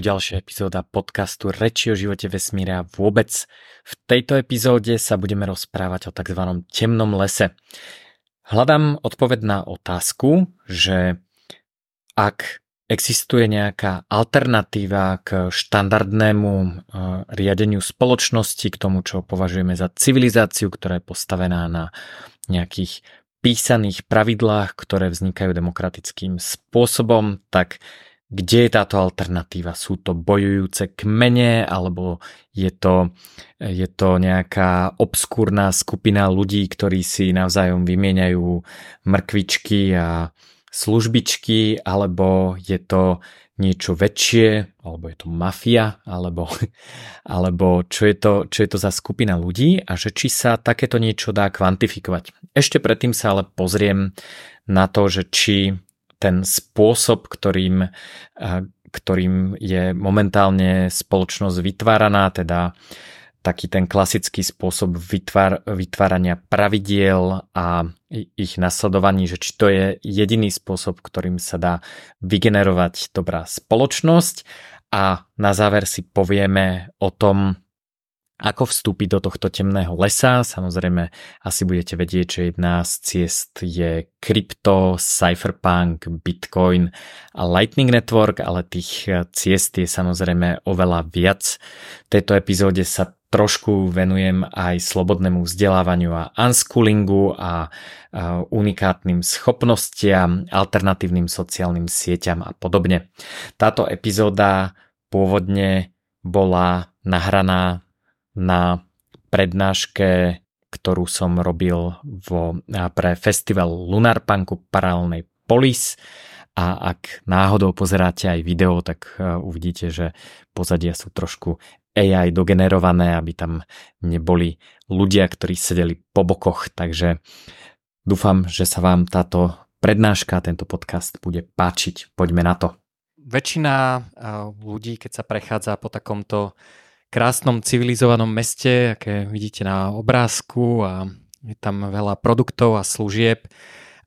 tu ďalšia epizóda podcastu Reči o živote vesmíra vôbec. V tejto epizóde sa budeme rozprávať o tzv. temnom lese. Hľadám odpoveď na otázku, že ak existuje nejaká alternatíva k štandardnému eh, riadeniu spoločnosti, k tomu, čo považujeme za civilizáciu, ktorá je postavená na nejakých písaných pravidlách, ktoré vznikajú demokratickým spôsobom, tak kde je táto alternatíva? Sú to bojujúce kmene, alebo je to, je to nejaká obskúrna skupina ľudí, ktorí si navzájom vymieňajú mrkvičky a službičky, alebo je to niečo väčšie, alebo je to mafia, alebo, alebo čo, je to, čo je to za skupina ľudí a že či sa takéto niečo dá kvantifikovať. Ešte predtým sa ale pozriem na to, že či ten spôsob, ktorým, ktorým je momentálne spoločnosť vytváraná, teda taký ten klasický spôsob vytvár, vytvárania pravidiel a ich nasledovaní, že či to je jediný spôsob, ktorým sa dá vygenerovať dobrá spoločnosť. A na záver si povieme o tom, ako vstúpiť do tohto temného lesa. Samozrejme, asi budete vedieť, že jedna z ciest je krypto, cypherpunk, bitcoin a lightning network, ale tých ciest je samozrejme oveľa viac. V tejto epizóde sa trošku venujem aj slobodnému vzdelávaniu a unschoolingu a unikátnym schopnostiam, alternatívnym sociálnym sieťam a podobne. Táto epizóda pôvodne bola nahraná na prednáške, ktorú som robil vo, pre festival Lunar Punku paralelnej Polis a ak náhodou pozeráte aj video, tak e, uvidíte, že pozadia sú trošku AI dogenerované, aby tam neboli ľudia, ktorí sedeli po bokoch, takže dúfam, že sa vám táto prednáška, tento podcast bude páčiť. Poďme na to. Väčšina e, ľudí, keď sa prechádza po takomto krásnom civilizovanom meste, aké vidíte na obrázku a je tam veľa produktov a služieb,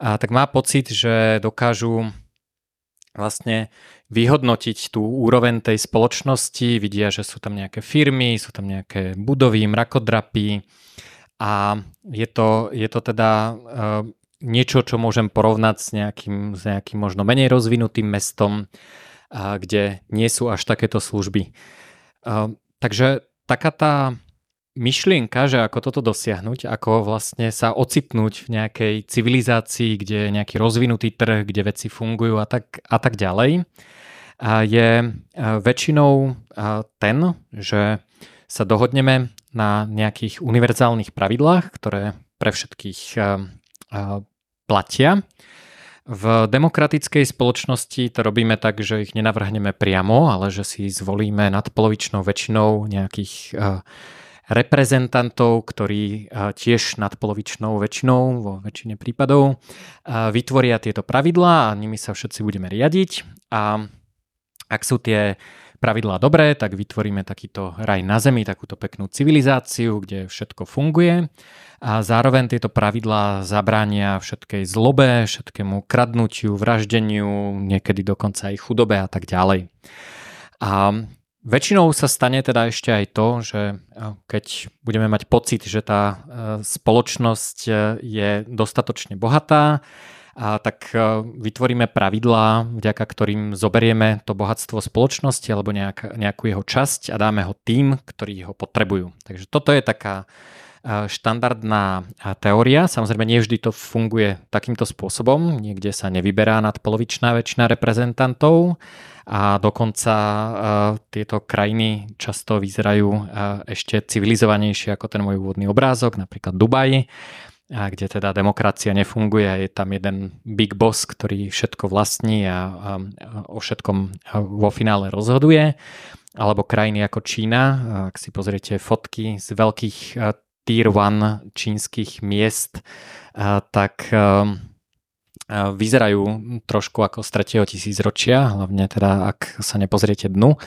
a tak má pocit, že dokážu vlastne vyhodnotiť tú úroveň tej spoločnosti, vidia, že sú tam nejaké firmy, sú tam nejaké budovy, mrakodrapy. A je to, je to teda uh, niečo, čo môžem porovnať s nejakým, s nejakým možno menej rozvinutým mestom, uh, kde nie sú až takéto služby. Uh, Takže taká tá myšlienka, že ako toto dosiahnuť, ako vlastne sa ocitnúť v nejakej civilizácii, kde je nejaký rozvinutý trh, kde veci fungujú a tak, a tak ďalej, je väčšinou ten, že sa dohodneme na nejakých univerzálnych pravidlách, ktoré pre všetkých platia v demokratickej spoločnosti to robíme tak, že ich nenavrhneme priamo, ale že si zvolíme nadpolovičnou väčšinou nejakých eh, reprezentantov, ktorí eh, tiež nadpolovičnou väčšinou vo väčšine prípadov eh, vytvoria tieto pravidlá a nimi sa všetci budeme riadiť. A ak sú tie pravidlá dobré, tak vytvoríme takýto raj na zemi, takúto peknú civilizáciu, kde všetko funguje a zároveň tieto pravidlá zabránia všetkej zlobe, všetkému kradnutiu, vraždeniu, niekedy dokonca aj chudobe a tak ďalej. A väčšinou sa stane teda ešte aj to, že keď budeme mať pocit, že tá e, spoločnosť e, je dostatočne bohatá, a tak e, vytvoríme pravidlá, vďaka ktorým zoberieme to bohatstvo spoločnosti alebo nejak, nejakú jeho časť a dáme ho tým, ktorí ho potrebujú. Takže toto je taká e, štandardná e, teória. Samozrejme, nie vždy to funguje takýmto spôsobom. Niekde sa nevyberá nadpolovičná väčšina reprezentantov a dokonca tieto krajiny často vyzerajú ešte civilizovanejšie ako ten môj úvodný obrázok, napríklad Dubaj a kde teda demokracia nefunguje je tam jeden big boss, ktorý všetko vlastní a, a, a o všetkom vo finále rozhoduje. Alebo krajiny ako Čína, ak si pozriete fotky z veľkých tier 1 čínskych miest, tak vyzerajú trošku ako z 3. tisícročia, hlavne teda ak sa nepozriete dnu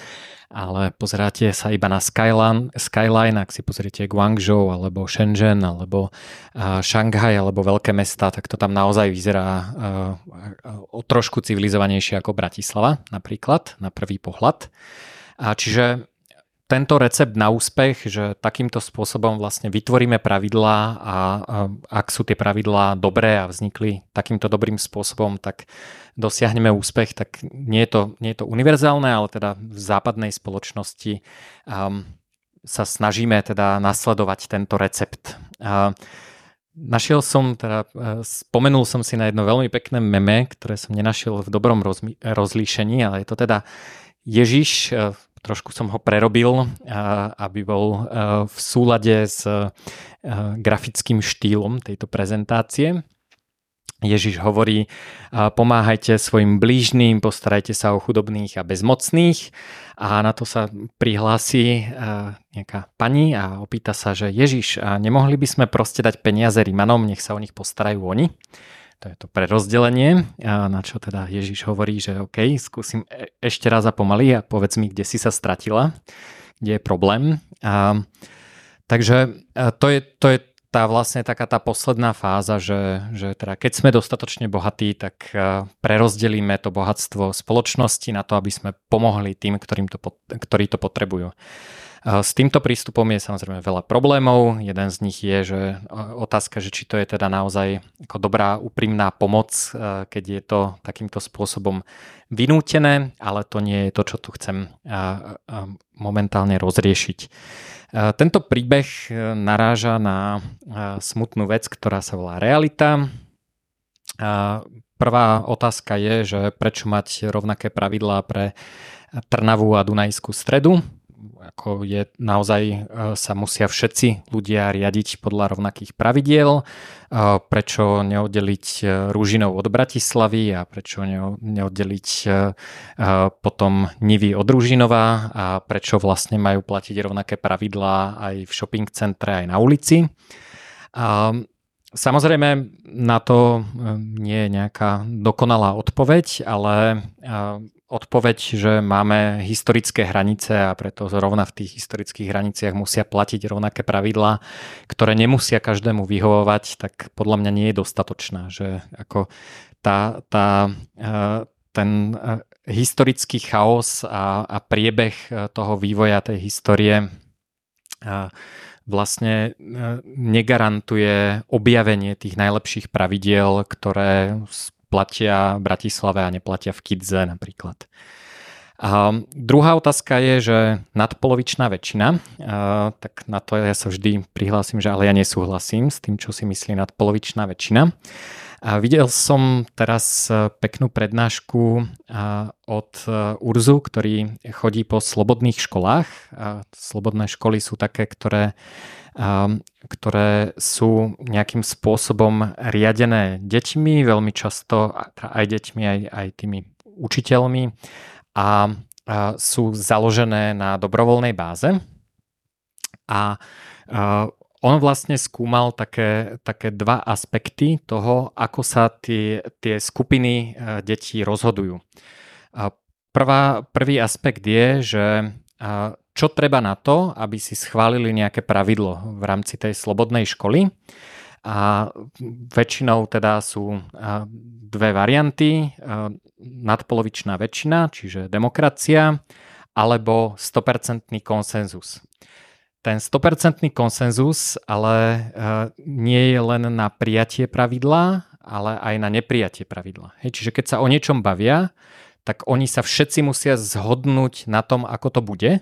ale pozeráte sa iba na Skyline, Skyline ak si pozriete Guangzhou alebo Shenzhen alebo Šanghaj alebo veľké mesta, tak to tam naozaj vyzerá o trošku civilizovanejšie ako Bratislava napríklad na prvý pohľad. čiže tento recept na úspech, že takýmto spôsobom vlastne vytvoríme pravidlá a ak sú tie pravidlá dobré a vznikli takýmto dobrým spôsobom, tak dosiahneme úspech, tak nie je to, nie je to univerzálne, ale teda v západnej spoločnosti um, sa snažíme teda nasledovať tento recept. Uh, Našiel som, teda e, spomenul som si na jedno veľmi pekné meme, ktoré som nenašiel v dobrom rozlíšení, ale je to teda Ježiš e, trošku som ho prerobil, aby bol v súlade s grafickým štýlom tejto prezentácie. Ježiš hovorí, pomáhajte svojim blížným, postarajte sa o chudobných a bezmocných. A na to sa prihlási nejaká pani a opýta sa, že Ježiš, nemohli by sme proste dať peniaze Rímanom, nech sa o nich postarajú oni. To je to prerozdelenie, na čo teda Ježiš hovorí, že OK, skúsim e- ešte raz a pomaly a povedz mi, kde si sa stratila, kde je problém. A, takže to je, to je tá vlastne taká tá posledná fáza, že, že teda keď sme dostatočne bohatí, tak prerozdelíme to bohatstvo spoločnosti na to, aby sme pomohli tým, ktorým to, ktorí to potrebujú. S týmto prístupom je samozrejme veľa problémov. Jeden z nich je, že otázka, že či to je teda naozaj ako dobrá úprimná pomoc, e, keď je to takýmto spôsobom vynútené, ale to nie je to, čo tu chcem e, e, momentálne rozriešiť. Tento príbeh naráža na smutnú vec, ktorá sa volá realita. Prvá otázka je, že prečo mať rovnaké pravidlá pre Trnavu a Dunajskú stredu ako je naozaj e, sa musia všetci ľudia riadiť podľa rovnakých pravidiel, e, prečo neoddeliť e, Rúžinov od Bratislavy a prečo neoddeliť potom Nivy od Rúžinova a prečo vlastne majú platiť rovnaké pravidlá aj v shopping centre, aj na ulici. Samozrejme, na to nie je nejaká dokonalá odpoveď, ale odpoveď, že máme historické hranice a preto zrovna v tých historických hraniciach musia platiť rovnaké pravidlá, ktoré nemusia každému vyhovovať, tak podľa mňa nie je dostatočná. Že ako tá, tá, e, ten e, historický chaos a, a priebeh e, toho vývoja tej histórie vlastne negarantuje objavenie tých najlepších pravidiel, ktoré platia v Bratislave a neplatia v Kidze napríklad. A druhá otázka je, že nadpolovičná väčšina, a, tak na to ja sa vždy prihlásim, že ale ja nesúhlasím s tým, čo si myslí nadpolovičná väčšina. A videl som teraz e, peknú prednášku od e, Urzu, ktorý chodí po slobodných školách. Slobodné školy sú také, ktoré ktoré sú nejakým spôsobom riadené deťmi, veľmi často aj deťmi, aj, aj tými učiteľmi a sú založené na dobrovoľnej báze. A on vlastne skúmal také, také dva aspekty toho, ako sa tie, tie skupiny e, detí rozhodujú. Prvá, prvý aspekt je, že čo treba na to, aby si schválili nejaké pravidlo v rámci tej slobodnej školy. A väčšinou teda sú dve varianty. Nadpolovičná väčšina, čiže demokracia, alebo 100% konsenzus. Ten 100% konsenzus ale nie je len na prijatie pravidla, ale aj na neprijatie pravidla. Hej, čiže keď sa o niečom bavia, tak oni sa všetci musia zhodnúť na tom, ako to bude.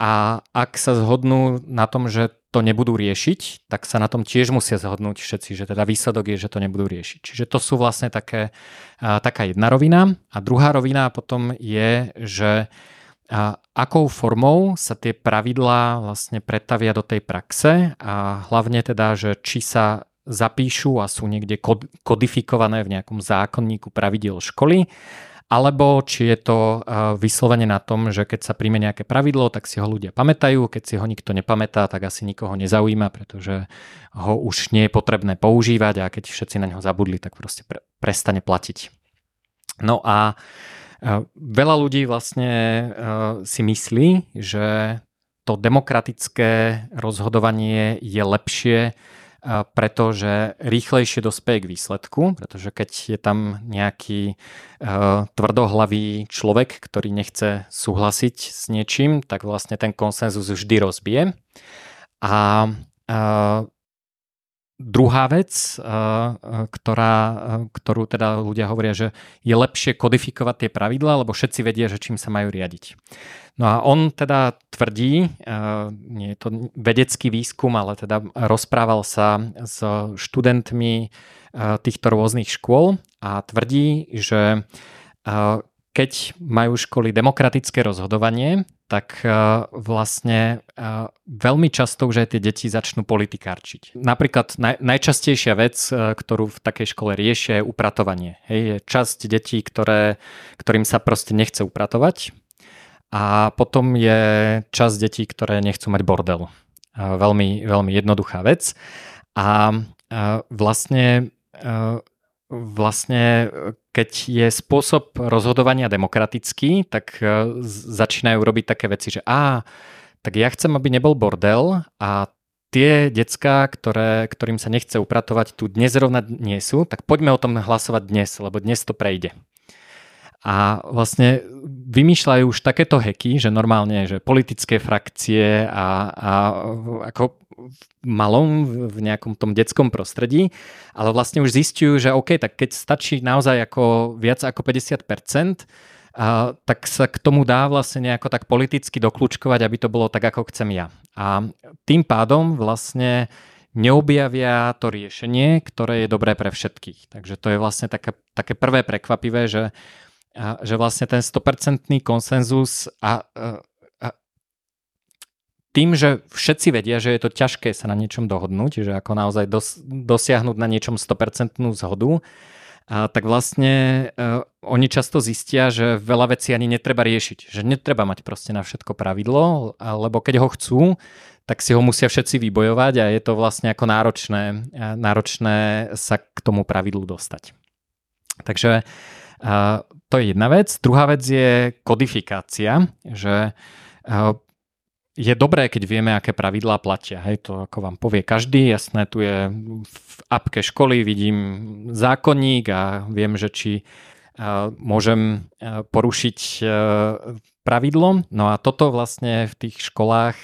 A ak sa zhodnú na tom, že to nebudú riešiť, tak sa na tom tiež musia zhodnúť všetci, že teda výsledok je, že to nebudú riešiť. Čiže to sú vlastne také, a, taká jedna rovina. A druhá rovina potom je, že a akou formou sa tie pravidlá vlastne pretavia do tej praxe a hlavne teda, že či sa zapíšu a sú niekde kodifikované v nejakom zákonníku pravidel školy alebo či je to eh, vyslovene na tom, že keď sa príjme nejaké pravidlo, tak si ho ľudia pamätajú, keď si ho nikto nepamätá, tak asi nikoho nezaujíma, pretože ho už nie je potrebné používať a keď všetci na neho zabudli, tak proste pre, prestane platiť. No a eh, veľa ľudí vlastne eh, si myslí, že to demokratické rozhodovanie je lepšie pretože rýchlejšie dospeje k výsledku, pretože keď je tam nejaký tvrdohlavý človek, ktorý nechce súhlasiť s niečím, tak vlastne ten konsenzus vždy rozbije. A Druhá vec, ktorá, ktorú teda ľudia hovoria, že je lepšie kodifikovať tie pravidlá, lebo všetci vedia, že čím sa majú riadiť. No a on teda tvrdí, nie je to vedecký výskum, ale teda rozprával sa s študentmi týchto rôznych škôl a tvrdí, že keď majú školy demokratické rozhodovanie, tak e, vlastne e, veľmi často už aj tie deti začnú politikárčiť. Napríklad naj, najčastejšia vec, e, ktorú v takej škole riešia, je upratovanie. Hej, je časť detí, ktoré, ktorým sa proste nechce upratovať a potom je časť detí, ktoré nechcú mať bordel. Veľmi, veľmi jednoduchá vec. A vlastne vlastne keď je spôsob rozhodovania demokratický, tak e, začínajú robiť také veci, že á, tak ja chcem, aby nebol bordel a tie decka, ktoré, ktorým sa nechce upratovať, tu dnes rovna nie sú, tak poďme o tom hlasovať dnes, lebo dnes to prejde. A vlastne vymýšľajú už takéto heky, že normálne, že politické frakcie a, a ako malom, v nejakom tom detskom prostredí, ale vlastne už zistujú, že OK, tak keď stačí naozaj ako viac ako 50%, a, tak sa k tomu dá vlastne nejako tak politicky doklúčkovať, aby to bolo tak, ako chcem ja. A tým pádom vlastne neobjavia to riešenie, ktoré je dobré pre všetkých. Takže to je vlastne také, také prvé prekvapivé, že, a, že vlastne ten 100% konsenzus a, a tým, že všetci vedia, že je to ťažké sa na niečom dohodnúť, že ako naozaj dos, dosiahnuť na niečom 100% zhodu, a tak vlastne uh, oni často zistia, že veľa vecí ani netreba riešiť. Že netreba mať proste na všetko pravidlo, lebo keď ho chcú, tak si ho musia všetci vybojovať a je to vlastne ako náročné, náročné sa k tomu pravidlu dostať. Takže uh, to je jedna vec. Druhá vec je kodifikácia, že uh, je dobré, keď vieme, aké pravidlá platia. Hej, to ako vám povie každý. Jasné, tu je v apke školy, vidím zákonník a viem, že či uh, môžem uh, porušiť uh, pravidlo. No a toto vlastne v tých školách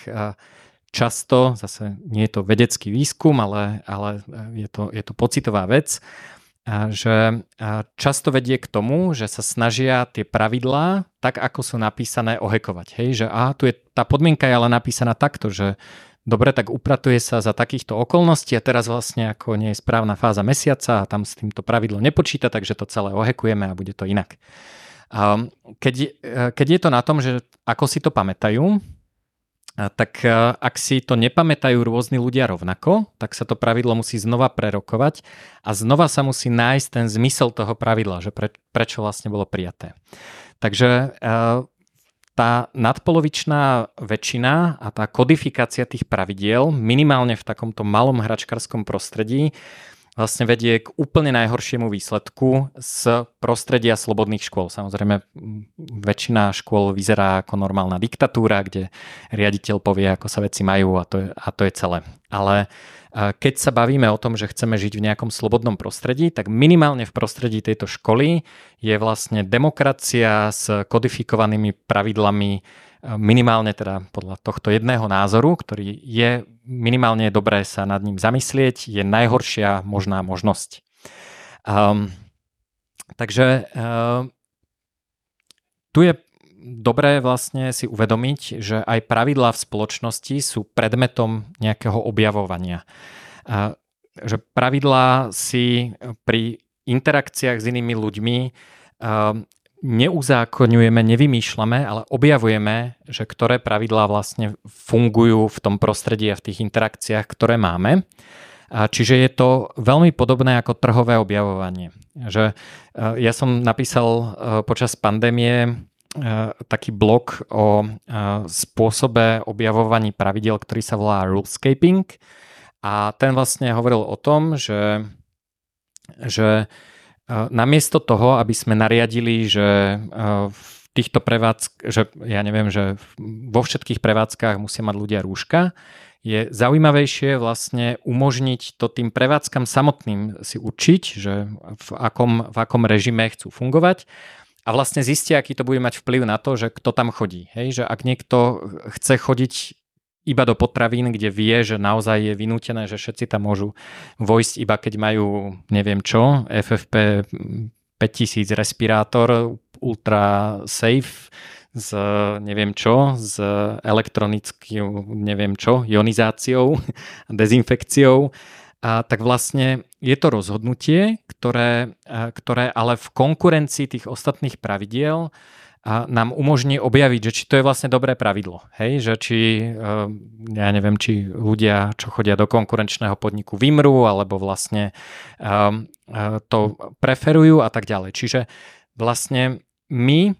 často, zase nie je to vedecký výskum, ale, ale je, to, je to pocitová vec, že často vedie k tomu, že sa snažia tie pravidlá, tak ako sú napísané, ohekovať. Hej, že a tu je, tá podmienka je ale napísaná takto, že dobre, tak upratuje sa za takýchto okolností a teraz vlastne ako nie je správna fáza mesiaca a tam s týmto pravidlo nepočíta, takže to celé ohekujeme a bude to inak. Keď, keď je to na tom, že ako si to pamätajú, tak e, ak si to nepamätajú rôzni ľudia rovnako, tak sa to pravidlo musí znova prerokovať a znova sa musí nájsť ten zmysel toho pravidla, že pre, prečo vlastne bolo prijaté. Takže e, tá nadpolovičná väčšina a tá kodifikácia tých pravidiel, minimálne v takomto malom hračkarskom prostredí, vlastne vedie k úplne najhoršiemu výsledku z prostredia slobodných škôl. Samozrejme, väčšina škôl vyzerá ako normálna diktatúra, kde riaditeľ povie, ako sa veci majú a to je, a to je celé. Ale keď sa bavíme o tom, že chceme žiť v nejakom slobodnom prostredí, tak minimálne v prostredí tejto školy je vlastne demokracia s kodifikovanými pravidlami minimálne teda podľa tohto jedného názoru, ktorý je minimálne dobré sa nad ním zamyslieť, je najhoršia možná možnosť. Um, takže uh, tu je dobré vlastne si uvedomiť, že aj pravidlá v spoločnosti sú predmetom nejakého objavovania. Uh, že pravidlá si pri interakciách s inými ľuďmi uh, neuzákonňujeme, nevymýšľame, ale objavujeme, že ktoré pravidlá vlastne fungujú v tom prostredí a v tých interakciách, ktoré máme. Čiže je to veľmi podobné ako trhové objavovanie. Že e, ja som napísal e, počas pandémie e, taký blog o spôsobe objavovaní pravidel, ktorý sa volá rulescaping a ten vlastne hovoril o tom, že, že namiesto toho, aby sme nariadili, že v týchto prevádzkach, že ja neviem, že vo všetkých prevádzkach musia mať ľudia rúška, je zaujímavejšie vlastne umožniť to tým prevádzkam samotným si učiť, že v akom, v akom režime chcú fungovať a vlastne zistia, aký to bude mať vplyv na to, že kto tam chodí. Hej? Že ak niekto chce chodiť iba do potravín, kde vie, že naozaj je vynútené, že všetci tam môžu vojsť iba keď majú neviem čo, FFP 5000 respirátor, ultra safe, s neviem čo, s elektronickou neviem čo, ionizáciou, dezinfekciou, a tak vlastne je to rozhodnutie, ktoré, ktoré ale v konkurencii tých ostatných pravidiel nám umožní objaviť, že či to je vlastne dobré pravidlo. Hej, že či, ja neviem, či ľudia, čo chodia do konkurenčného podniku vymrú, alebo vlastne to preferujú a tak ďalej. Čiže vlastne my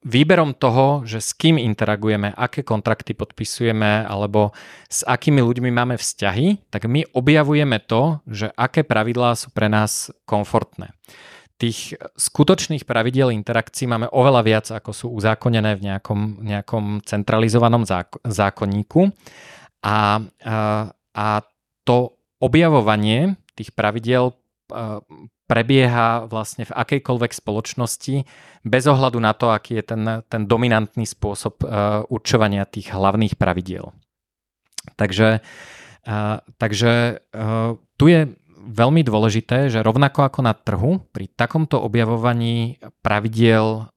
výberom toho, že s kým interagujeme, aké kontrakty podpisujeme alebo s akými ľuďmi máme vzťahy, tak my objavujeme to, že aké pravidlá sú pre nás komfortné. Tých skutočných pravidiel interakcií máme oveľa viac, ako sú uzákonené v nejakom, nejakom centralizovanom zákonníku. A, a, a to objavovanie tých pravidiel prebieha vlastne v akejkoľvek spoločnosti bez ohľadu na to, aký je ten, ten dominantný spôsob uh, určovania tých hlavných pravidiel. Takže, uh, takže tu je veľmi dôležité, že rovnako ako na trhu, pri takomto objavovaní pravidiel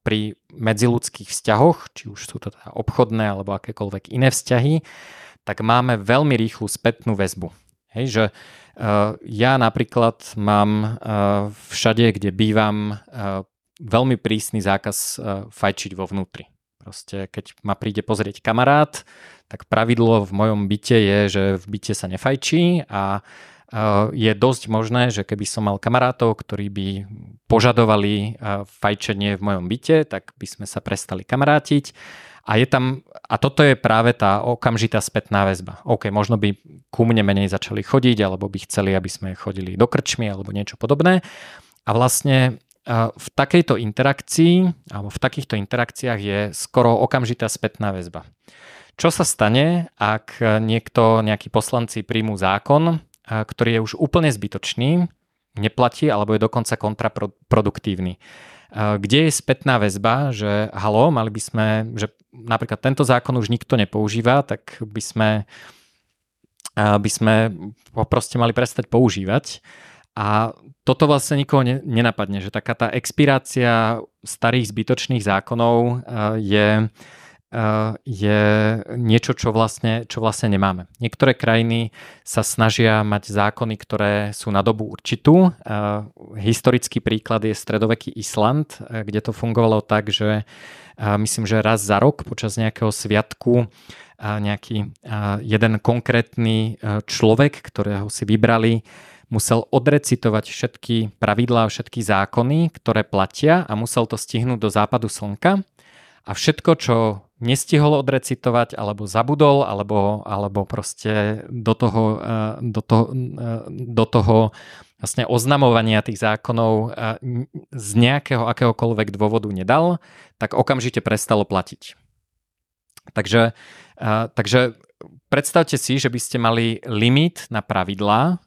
pri medziludských vzťahoch, či už sú to teda obchodné alebo akékoľvek iné vzťahy, tak máme veľmi rýchlu spätnú väzbu. Hej, že uh, ja napríklad mám uh, všade, kde bývam, veľmi prísny zákaz fajčiť vo vnútri. Proste, keď ma príde pozrieť kamarát, tak pravidlo v mojom byte je, že v byte sa nefajčí a je dosť možné, že keby som mal kamarátov, ktorí by požadovali fajčenie v mojom byte, tak by sme sa prestali kamarátiť a je tam, a toto je práve tá okamžitá spätná väzba. OK, možno by ku mne menej začali chodiť, alebo by chceli, aby sme chodili do krčmy, alebo niečo podobné. A vlastne v takejto interakcii, alebo v takýchto interakciách je skoro okamžitá spätná väzba. Čo sa stane, ak niekto, nejakí poslanci príjmu zákon, ktorý je už úplne zbytočný, neplatí alebo je dokonca kontraproduktívny kde je spätná väzba, že halo, mali by sme, že napríklad tento zákon už nikto nepoužíva, tak by sme, by sme ho proste mali prestať používať. A toto vlastne nikoho nenapadne, že taká tá expirácia starých zbytočných zákonov je, je niečo, čo vlastne, čo vlastne nemáme. Niektoré krajiny sa snažia mať zákony, ktoré sú na dobu určitú. Historický príklad je stredoveký Island, kde to fungovalo tak, že myslím, že raz za rok počas nejakého sviatku nejaký jeden konkrétny človek, ktorého si vybrali, musel odrecitovať všetky pravidlá, všetky zákony, ktoré platia a musel to stihnúť do západu slnka. A všetko, čo nestihol odrecitovať, alebo zabudol, alebo, alebo proste do toho, eh, do toho, eh, do toho vlastne oznamovania tých zákonov eh, z nejakého akéhokoľvek dôvodu nedal, tak okamžite prestalo platiť. Takže, takže predstavte si, že by ste mali limit na pravidlá,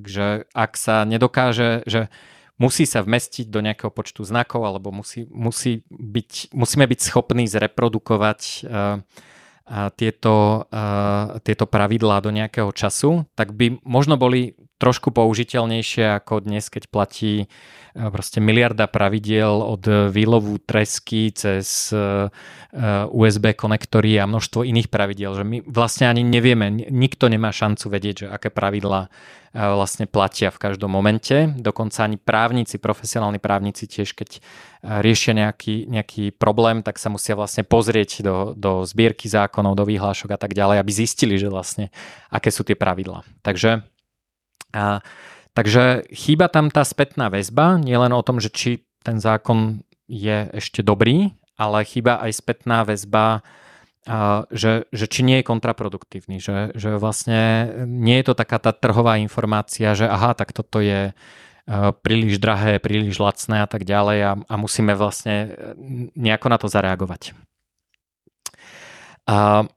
že ak sa nedokáže, že musí sa vmestiť do nejakého počtu znakov alebo musí, musí byť, musíme byť schopní zreprodukovať uh, tieto, uh, tieto pravidlá do nejakého času, tak by možno boli trošku použiteľnejšie ako dnes, keď platí proste miliarda pravidiel od výlovu tresky cez USB konektory a množstvo iných pravidiel, že my vlastne ani nevieme, nikto nemá šancu vedieť, že aké pravidlá vlastne platia v každom momente. Dokonca ani právnici, profesionálni právnici tiež, keď riešia nejaký, nejaký problém, tak sa musia vlastne pozrieť do, do zbierky zákonov, do vyhlášok a tak ďalej, aby zistili, že vlastne aké sú tie pravidlá. Takže, a, takže chýba tam tá spätná väzba, nielen o tom, že či ten zákon je ešte dobrý, ale chýba aj spätná väzba že, že či nie je kontraproduktívny, že, že vlastne nie je to taká tá trhová informácia, že aha, tak toto je príliš drahé, príliš lacné a tak ďalej a, a musíme vlastne nejako na to zareagovať. A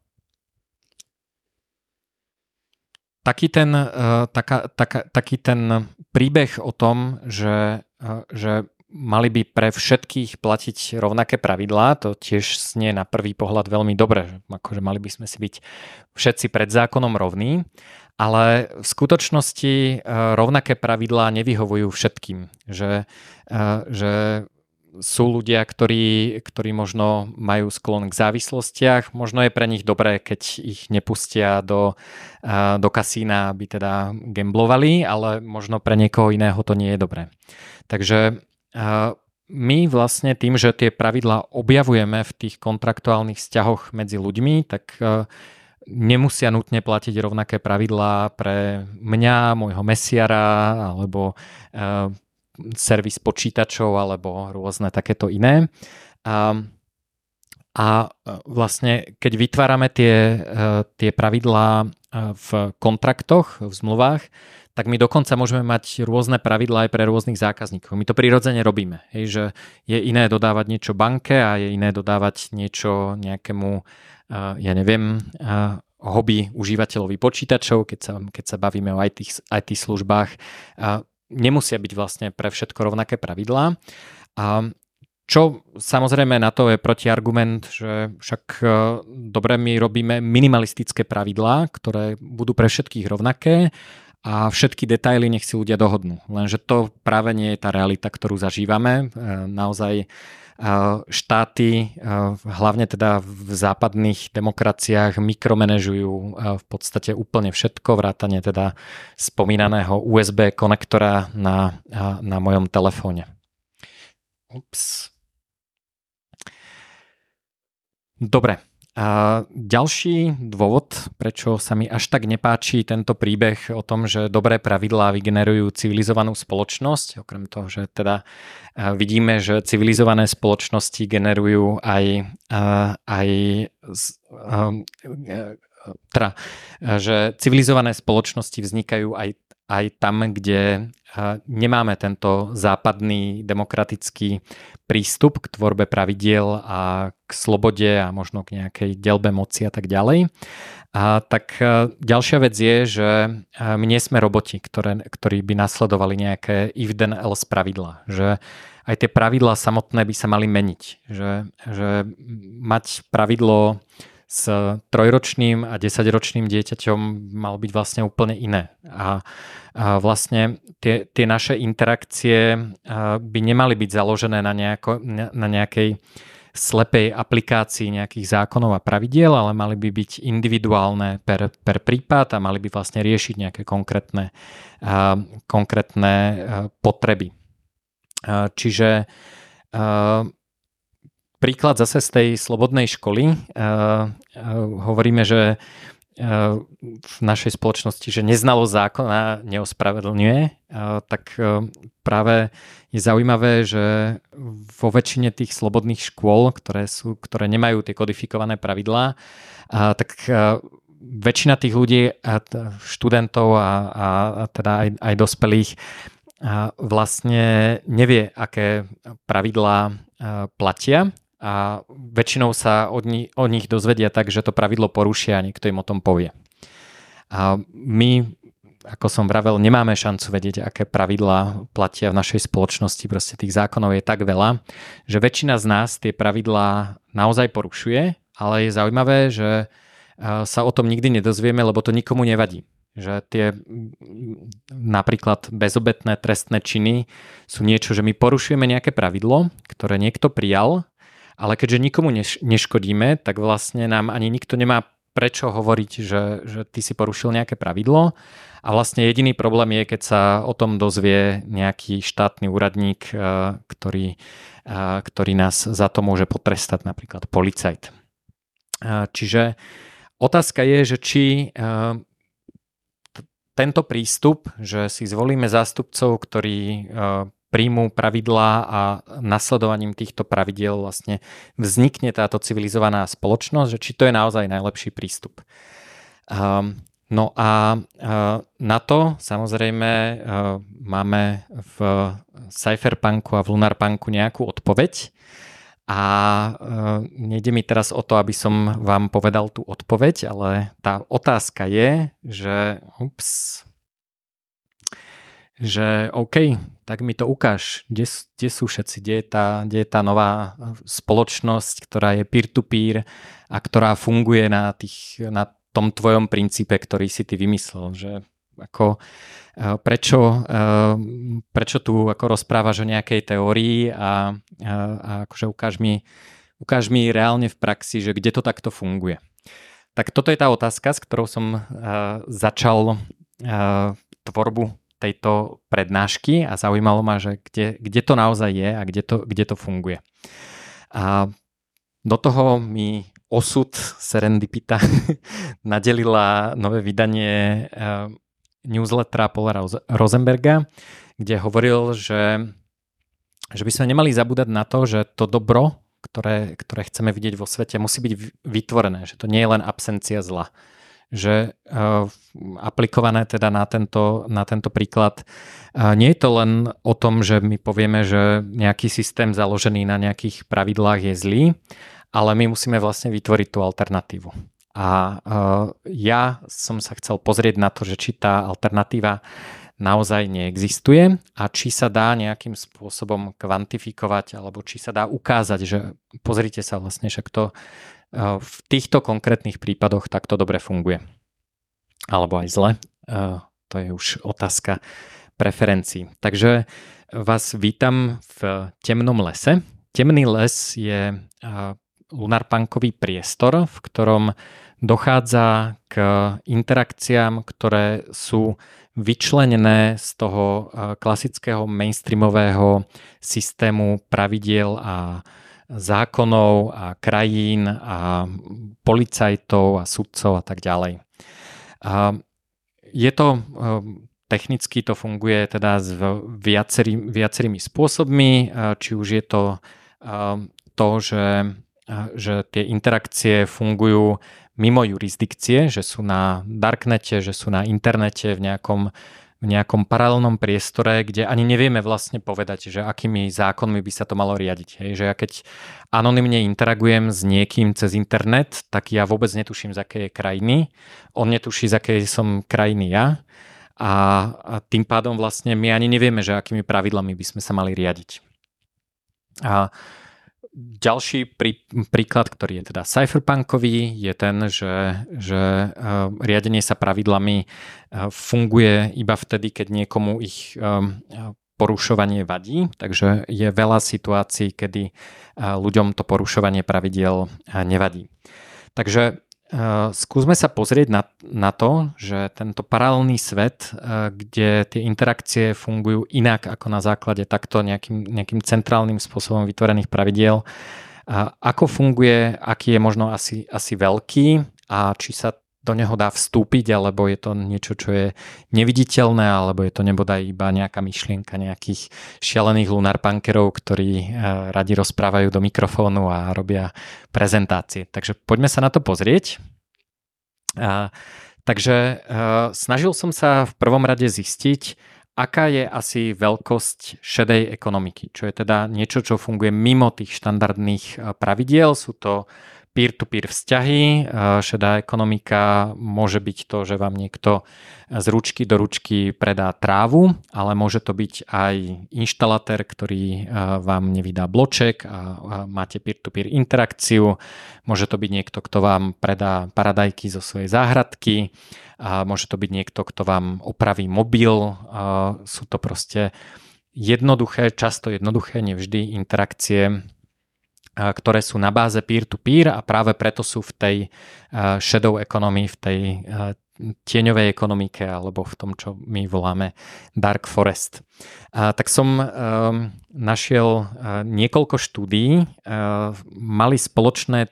taký ten, uh, taká, taká, taký ten príbeh o tom, že, uh, že mali by pre všetkých platiť rovnaké pravidlá, to tiež znie na prvý pohľad veľmi dobre, akože mali by sme si byť všetci pred zákonom rovní, ale v skutočnosti uh, rovnaké pravidlá nevyhovujú všetkým, že, že sú ľudia, ktorí, ktorí možno majú sklon k závislostiach. Možno je pre nich dobré, keď ich nepustia do, do kasína, aby teda gamblovali, ale možno pre niekoho iného to nie je dobré. Takže my vlastne tým, že tie pravidlá objavujeme v tých kontraktuálnych vzťahoch medzi ľuďmi, tak nemusia nutne platiť rovnaké pravidlá pre mňa, môjho mesiara alebo servis počítačov alebo rôzne takéto iné. A, a vlastne, keď vytvárame tie, e, tie pravidlá e, v kontraktoch, v zmluvách, tak my dokonca môžeme mať rôzne pravidlá aj pre rôznych zákazníkov. My to prirodzene robíme. Hej, že je iné dodávať niečo banke a je iné dodávať niečo nejakému, e, ja neviem, hobby užívateľovi počítačov, keď sa, keď sa bavíme o IT, IT službách nemusia byť vlastne pre všetko rovnaké pravidlá. A čo samozrejme na to je protiargument, že však e, dobre my robíme minimalistické pravidlá, ktoré budú pre všetkých rovnaké a všetky detaily nech si ľudia dohodnú. Lenže to práve nie je tá realita, ktorú zažívame. E, naozaj štáty, hlavne teda v západných demokraciách, mikromanežujú v podstate úplne všetko, vrátane teda spomínaného USB konektora na, na mojom telefóne. Ups. Dobre, a ďalší dôvod, prečo sa mi až tak nepáči tento príbeh o tom, že dobré pravidlá vygenerujú civilizovanú spoločnosť, okrem toho, že teda vidíme, že civilizované spoločnosti generujú aj, aj teda, že civilizované spoločnosti vznikajú aj aj tam, kde nemáme tento západný demokratický prístup k tvorbe pravidiel a k slobode a možno k nejakej delbe moci a tak ďalej. A tak ďalšia vec je, že my nie sme roboti, ktoré, ktorí by nasledovali nejaké if then else pravidla. Že aj tie pravidlá samotné by sa mali meniť. Že, že mať pravidlo s trojročným a desaťročným dieťaťom mal byť vlastne úplne iné. A, a vlastne tie, tie naše interakcie by nemali byť založené na, nejako, na nejakej slepej aplikácii nejakých zákonov a pravidiel, ale mali by byť individuálne per, per prípad a mali by vlastne riešiť nejaké konkrétne, uh, konkrétne uh, potreby. Uh, čiže uh, príklad zase z tej slobodnej školy. Uh, uh, hovoríme, že uh, v našej spoločnosti, že neznalo zákona neospravedlňuje, tak práve je zaujímavé, že vo väčšine tých slobodných škôl, ktoré, sú, ktoré nemajú tie kodifikované pravidlá, tak väčšina tých ľudí, študentov a, a teda aj, aj dospelých, vlastne nevie, aké pravidlá platia a väčšinou sa od ni- o nich dozvedia tak, že to pravidlo porušia a niekto im o tom povie. A my, ako som vravel, nemáme šancu vedieť, aké pravidlá platia v našej spoločnosti. Proste tých zákonov je tak veľa, že väčšina z nás tie pravidlá naozaj porušuje, ale je zaujímavé, že sa o tom nikdy nedozvieme, lebo to nikomu nevadí že tie napríklad bezobetné trestné činy sú niečo, že my porušujeme nejaké pravidlo, ktoré niekto prijal ale keďže nikomu neš- neškodíme, tak vlastne nám ani nikto nemá prečo hovoriť, že, že ty si porušil nejaké pravidlo. A vlastne jediný problém je, keď sa o tom dozvie nejaký štátny úradník, eh, ktorý, eh, ktorý nás za to môže potrestať, napríklad policajt. Eh, čiže otázka je, že či tento prístup, že si zvolíme zástupcov, ktorí príjmu pravidlá a nasledovaním týchto pravidiel vlastne vznikne táto civilizovaná spoločnosť, že či to je naozaj najlepší prístup. Um, no a uh, na to samozrejme uh, máme v Cypherpunku a v Lunarpunku nejakú odpoveď A nejde mi teraz o to, aby som vám povedal tú odpoveď, ale tá otázka je, že ups, že OK, tak mi to ukáž, kde, kde sú všetci, kde je, tá, kde je tá nová spoločnosť, ktorá je peer-to-peer a ktorá funguje na, tých, na tom tvojom princípe, ktorý si ty vymyslel, že ako, e, prečo, e, prečo tu ako rozprávaš o nejakej teórii a, a, a akože ukáž mi, ukáž mi reálne v praxi, že kde to takto funguje. Tak toto je tá otázka, s ktorou som začal tvorbu tejto prednášky a zaujímalo ma, že kde, kde to naozaj je a kde to, kde to funguje. A do toho mi osud Serendipita nadelila nové vydanie uh, newslettera Paula Rosenberga, kde hovoril, že, že by sme nemali zabúdať na to, že to dobro, ktoré, ktoré chceme vidieť vo svete, musí byť vytvorené, že to nie je len absencia zla že uh, aplikované teda na tento, na tento príklad uh, nie je to len o tom, že my povieme, že nejaký systém založený na nejakých pravidlách je zlý, ale my musíme vlastne vytvoriť tú alternatívu. A uh, ja som sa chcel pozrieť na to, že či tá alternatíva naozaj neexistuje a či sa dá nejakým spôsobom kvantifikovať alebo či sa dá ukázať, že pozrite sa vlastne, však to v týchto konkrétnych prípadoch takto dobre funguje. Alebo aj zle. To je už otázka preferencií. Takže vás vítam v temnom lese. Temný les je lunarpunkový priestor, v ktorom dochádza k interakciám, ktoré sú vyčlenené z toho klasického mainstreamového systému pravidiel a zákonov a krajín a policajtov a sudcov a tak ďalej. A je to technicky to funguje teda s viacerý, viacerými spôsobmi, či už je to to, že, že tie interakcie fungujú mimo jurisdikcie, že sú na darknete, že sú na internete v nejakom v nejakom paralelnom priestore, kde ani nevieme vlastne povedať, že akými zákonmi by sa to malo riadiť. Hej. Že ja keď anonymne interagujem s niekým cez internet, tak ja vôbec netuším, z akej je krajiny. On netuší, z akej som krajiny ja. A, a tým pádom vlastne my ani nevieme, že akými pravidlami by sme sa mali riadiť. A ďalší prí, príklad, ktorý je teda cypherpunkový, je ten, že, že uh, riadenie sa pravidlami uh, funguje iba vtedy, keď niekomu ich um, porušovanie vadí. Takže je veľa situácií, kedy ľuďom to porušovanie pravidiel nevadí. Takže Uh, skúsme sa pozrieť na, na to, že tento paralelný svet, uh, kde tie interakcie fungujú inak ako na základe takto nejakým, nejakým centrálnym spôsobom vytvorených pravidiel, uh, ako funguje, aký je možno asi, asi veľký a či sa do neho dá vstúpiť, alebo je to niečo, čo je neviditeľné, alebo je to nebodaj iba nejaká myšlienka nejakých šialených lunarpunkerov, ktorí radi rozprávajú do mikrofónu a robia prezentácie. Takže poďme sa na to pozrieť. A, takže a, snažil som sa v prvom rade zistiť, aká je asi veľkosť šedej ekonomiky, čo je teda niečo, čo funguje mimo tých štandardných pravidiel. Sú to peer-to-peer vzťahy. Šedá ekonomika môže byť to, že vám niekto z ručky do ručky predá trávu, ale môže to byť aj inštalatér, ktorý vám nevydá bloček a máte peer-to-peer interakciu. Môže to byť niekto, kto vám predá paradajky zo svojej záhradky. A môže to byť niekto, kto vám opraví mobil. Sú to proste jednoduché, často jednoduché, nevždy interakcie ktoré sú na báze peer-to-peer a práve preto sú v tej shadow economy, v tej tieňovej ekonomike alebo v tom, čo my voláme Dark Forest. A, tak som um, našiel uh, niekoľko štúdií, uh, mali spoločné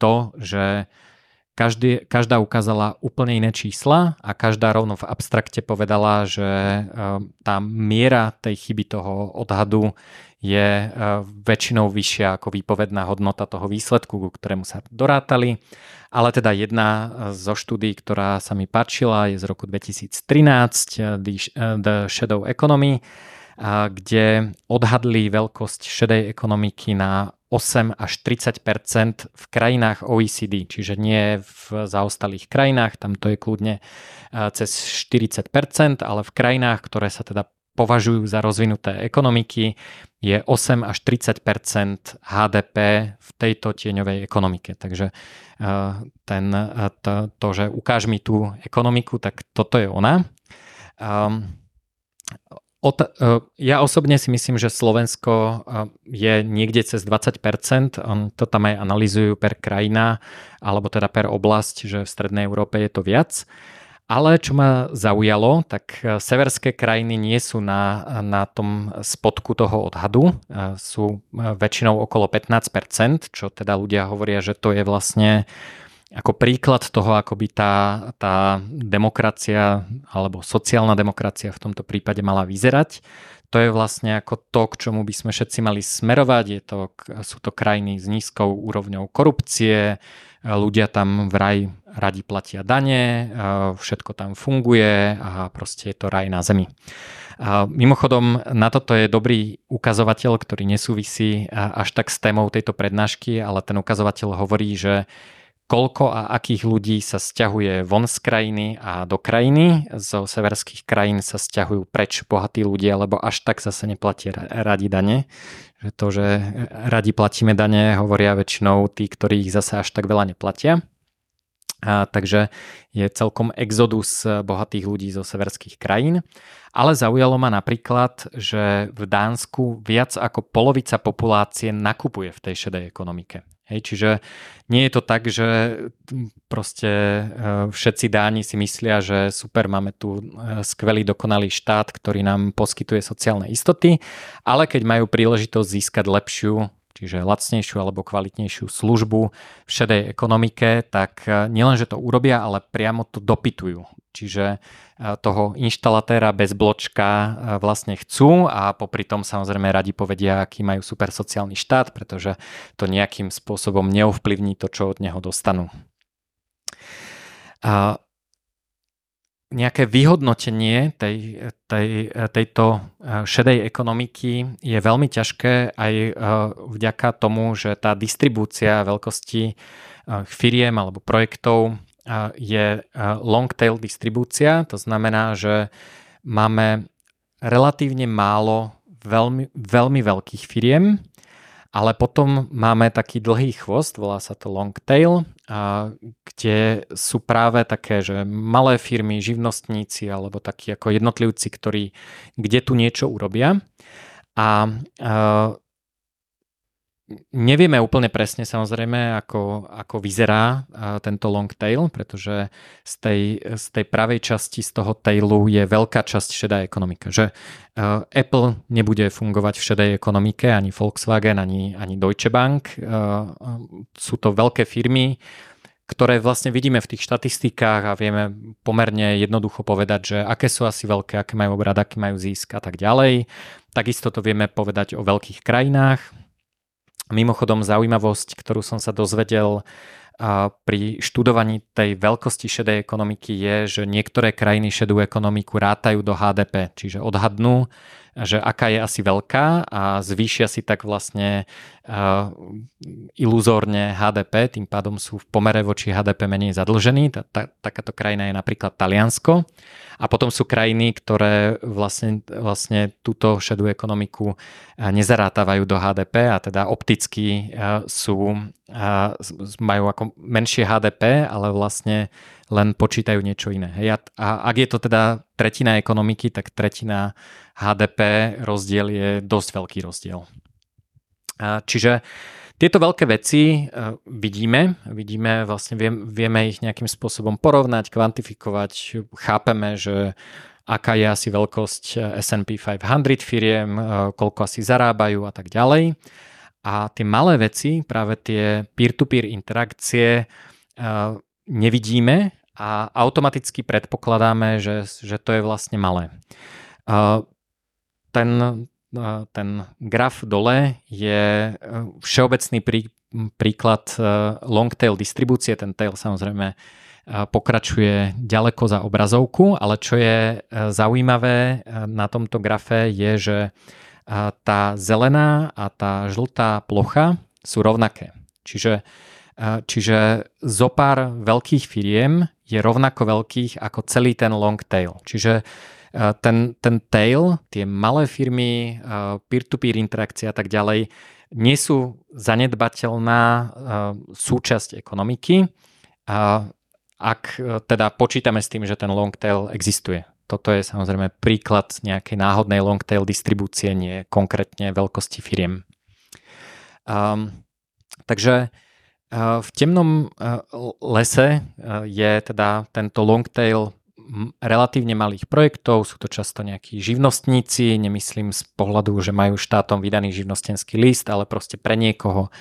to, že každý, každá ukázala úplne iné čísla a každá rovno v abstrakte povedala, že uh, tá miera tej chyby toho odhadu je eh, väčšinou vyššia ako výpovedná hodnota toho výsledku, ku ktorému sa dorátali. Ale teda jedna eh, zo štúdí, ktorá sa mi páčila, je z roku 2013, eh, The Shadow Economy, kde odhadli veľkosť šedej ekonomiky na 8 až 30% v krajinách OECD, čiže nie v zaostalých krajinách, tam to je kľudne cez 40 ale v krajinách, ktoré sa teda považujú za rozvinuté ekonomiky, je 8 až 30% HDP v tejto tieňovej ekonomike. Takže ten, to, to, že ukáž mi tú ekonomiku, tak toto je ona. Um, ja osobne si myslím, že Slovensko je niekde cez 20%, on to tam aj analizujú per krajina, alebo teda per oblasť, že v Strednej Európe je to viac. Ale čo ma zaujalo, tak e, severské krajiny nie sú na, na tom spodku toho odhadu, e, sú e, väčšinou okolo 15%, čo teda ľudia hovoria, že to je vlastne ako príklad toho, ako by tá, tá demokracia alebo sociálna demokracia v tomto prípade mala vyzerať. To je vlastne ako to, k čomu by sme všetci mali smerovať. Je to, sú to krajiny s nízkou úrovňou korupcie, ľudia tam vraj radi platia dane, všetko tam funguje a proste je to raj na zemi. Mimochodom, na toto je dobrý ukazovateľ, ktorý nesúvisí až tak s témou tejto prednášky, ale ten ukazovateľ hovorí, že koľko a akých ľudí sa stiahuje von z krajiny a do krajiny. Zo severských krajín sa stiahujú preč bohatí ľudia, lebo až tak zase neplatia radi dane. Že to, že radi platíme dane, hovoria väčšinou tí, ktorí ich zase až tak veľa neplatia. A, takže je celkom exodus bohatých ľudí zo severských krajín. Ale zaujalo ma napríklad, že v Dánsku viac ako polovica populácie nakupuje v tej šedej ekonomike. Hej, čiže nie je to tak, že proste e, všetci dáni si myslia, že super, máme tu e, skvelý, dokonalý štát, ktorý nám poskytuje sociálne istoty, ale keď majú príležitosť získať lepšiu čiže lacnejšiu alebo kvalitnejšiu službu v šedej ekonomike, tak e, nielenže to urobia, ale priamo to dopytujú. Čiže toho inštalatéra bez bločka vlastne chcú a popri tom samozrejme radi povedia, aký majú super sociálny štát, pretože to nejakým spôsobom neovplyvní to, čo od neho dostanú. A nejaké vyhodnotenie tej, tej, tejto šedej ekonomiky je veľmi ťažké aj vďaka tomu, že tá distribúcia veľkosti firiem alebo projektov je long tail distribúcia, to znamená, že máme relatívne málo veľmi, veľmi veľkých firiem, ale potom máme taký dlhý chvost, volá sa to long tail, kde sú práve také, že malé firmy, živnostníci alebo takí ako jednotlivci, ktorí kde tu niečo urobia. A Nevieme úplne presne samozrejme, ako, ako vyzerá tento long tail, pretože z tej, z tej pravej časti z toho tailu je veľká časť šedá ekonomika. Že Apple nebude fungovať v šedej ekonomike, ani Volkswagen, ani, ani Deutsche Bank. Sú to veľké firmy, ktoré vlastne vidíme v tých štatistikách a vieme pomerne jednoducho povedať, že aké sú asi veľké, aké majú obrad, aký majú získ a tak ďalej. Takisto to vieme povedať o veľkých krajinách, Mimochodom zaujímavosť, ktorú som sa dozvedel pri študovaní tej veľkosti šedej ekonomiky je, že niektoré krajiny šedú ekonomiku rátajú do HDP, čiže odhadnú, že aká je asi veľká a zvýšia si tak vlastne iluzórne HDP, tým pádom sú v pomere voči HDP menej zadlžení. Ta, ta, takáto krajina je napríklad Taliansko. A potom sú krajiny, ktoré vlastne, vlastne túto šedú ekonomiku nezarátavajú do HDP a teda opticky sú, majú ako menšie HDP, ale vlastne len počítajú niečo iné. A ak je to teda tretina ekonomiky, tak tretina HDP rozdiel je dosť veľký rozdiel. Čiže tieto veľké veci vidíme, vidíme, vlastne vieme ich nejakým spôsobom porovnať, kvantifikovať, chápeme, že aká je asi veľkosť S&P 500 firiem, koľko asi zarábajú a tak ďalej. A tie malé veci, práve tie peer-to-peer interakcie nevidíme a automaticky predpokladáme, že, že to je vlastne malé. Ten, ten graf dole je e, všeobecný prí, príklad e, long tail distribúcie. Ten tail samozrejme e, pokračuje ďaleko za obrazovku, ale čo je zaujímavé na tomto grafe je, že tá zelená a tá žltá plocha sú rovnaké. Čiže, čiže zo pár veľkých firiem je rovnako veľkých ako celý ten long tail. Čiže ten, ten tail, tie malé firmy, peer-to-peer interakcie a tak ďalej, nie sú zanedbateľná súčasť ekonomiky, ak teda počítame s tým, že ten long tail existuje. Toto je samozrejme príklad nejakej náhodnej long tail distribúcie, nie konkrétne veľkosti firiem. Um, takže v temnom lese je teda tento long tail relatívne malých projektov, sú to často nejakí živnostníci, nemyslím z pohľadu, že majú štátom vydaný živnostenský list, ale proste pre niekoho,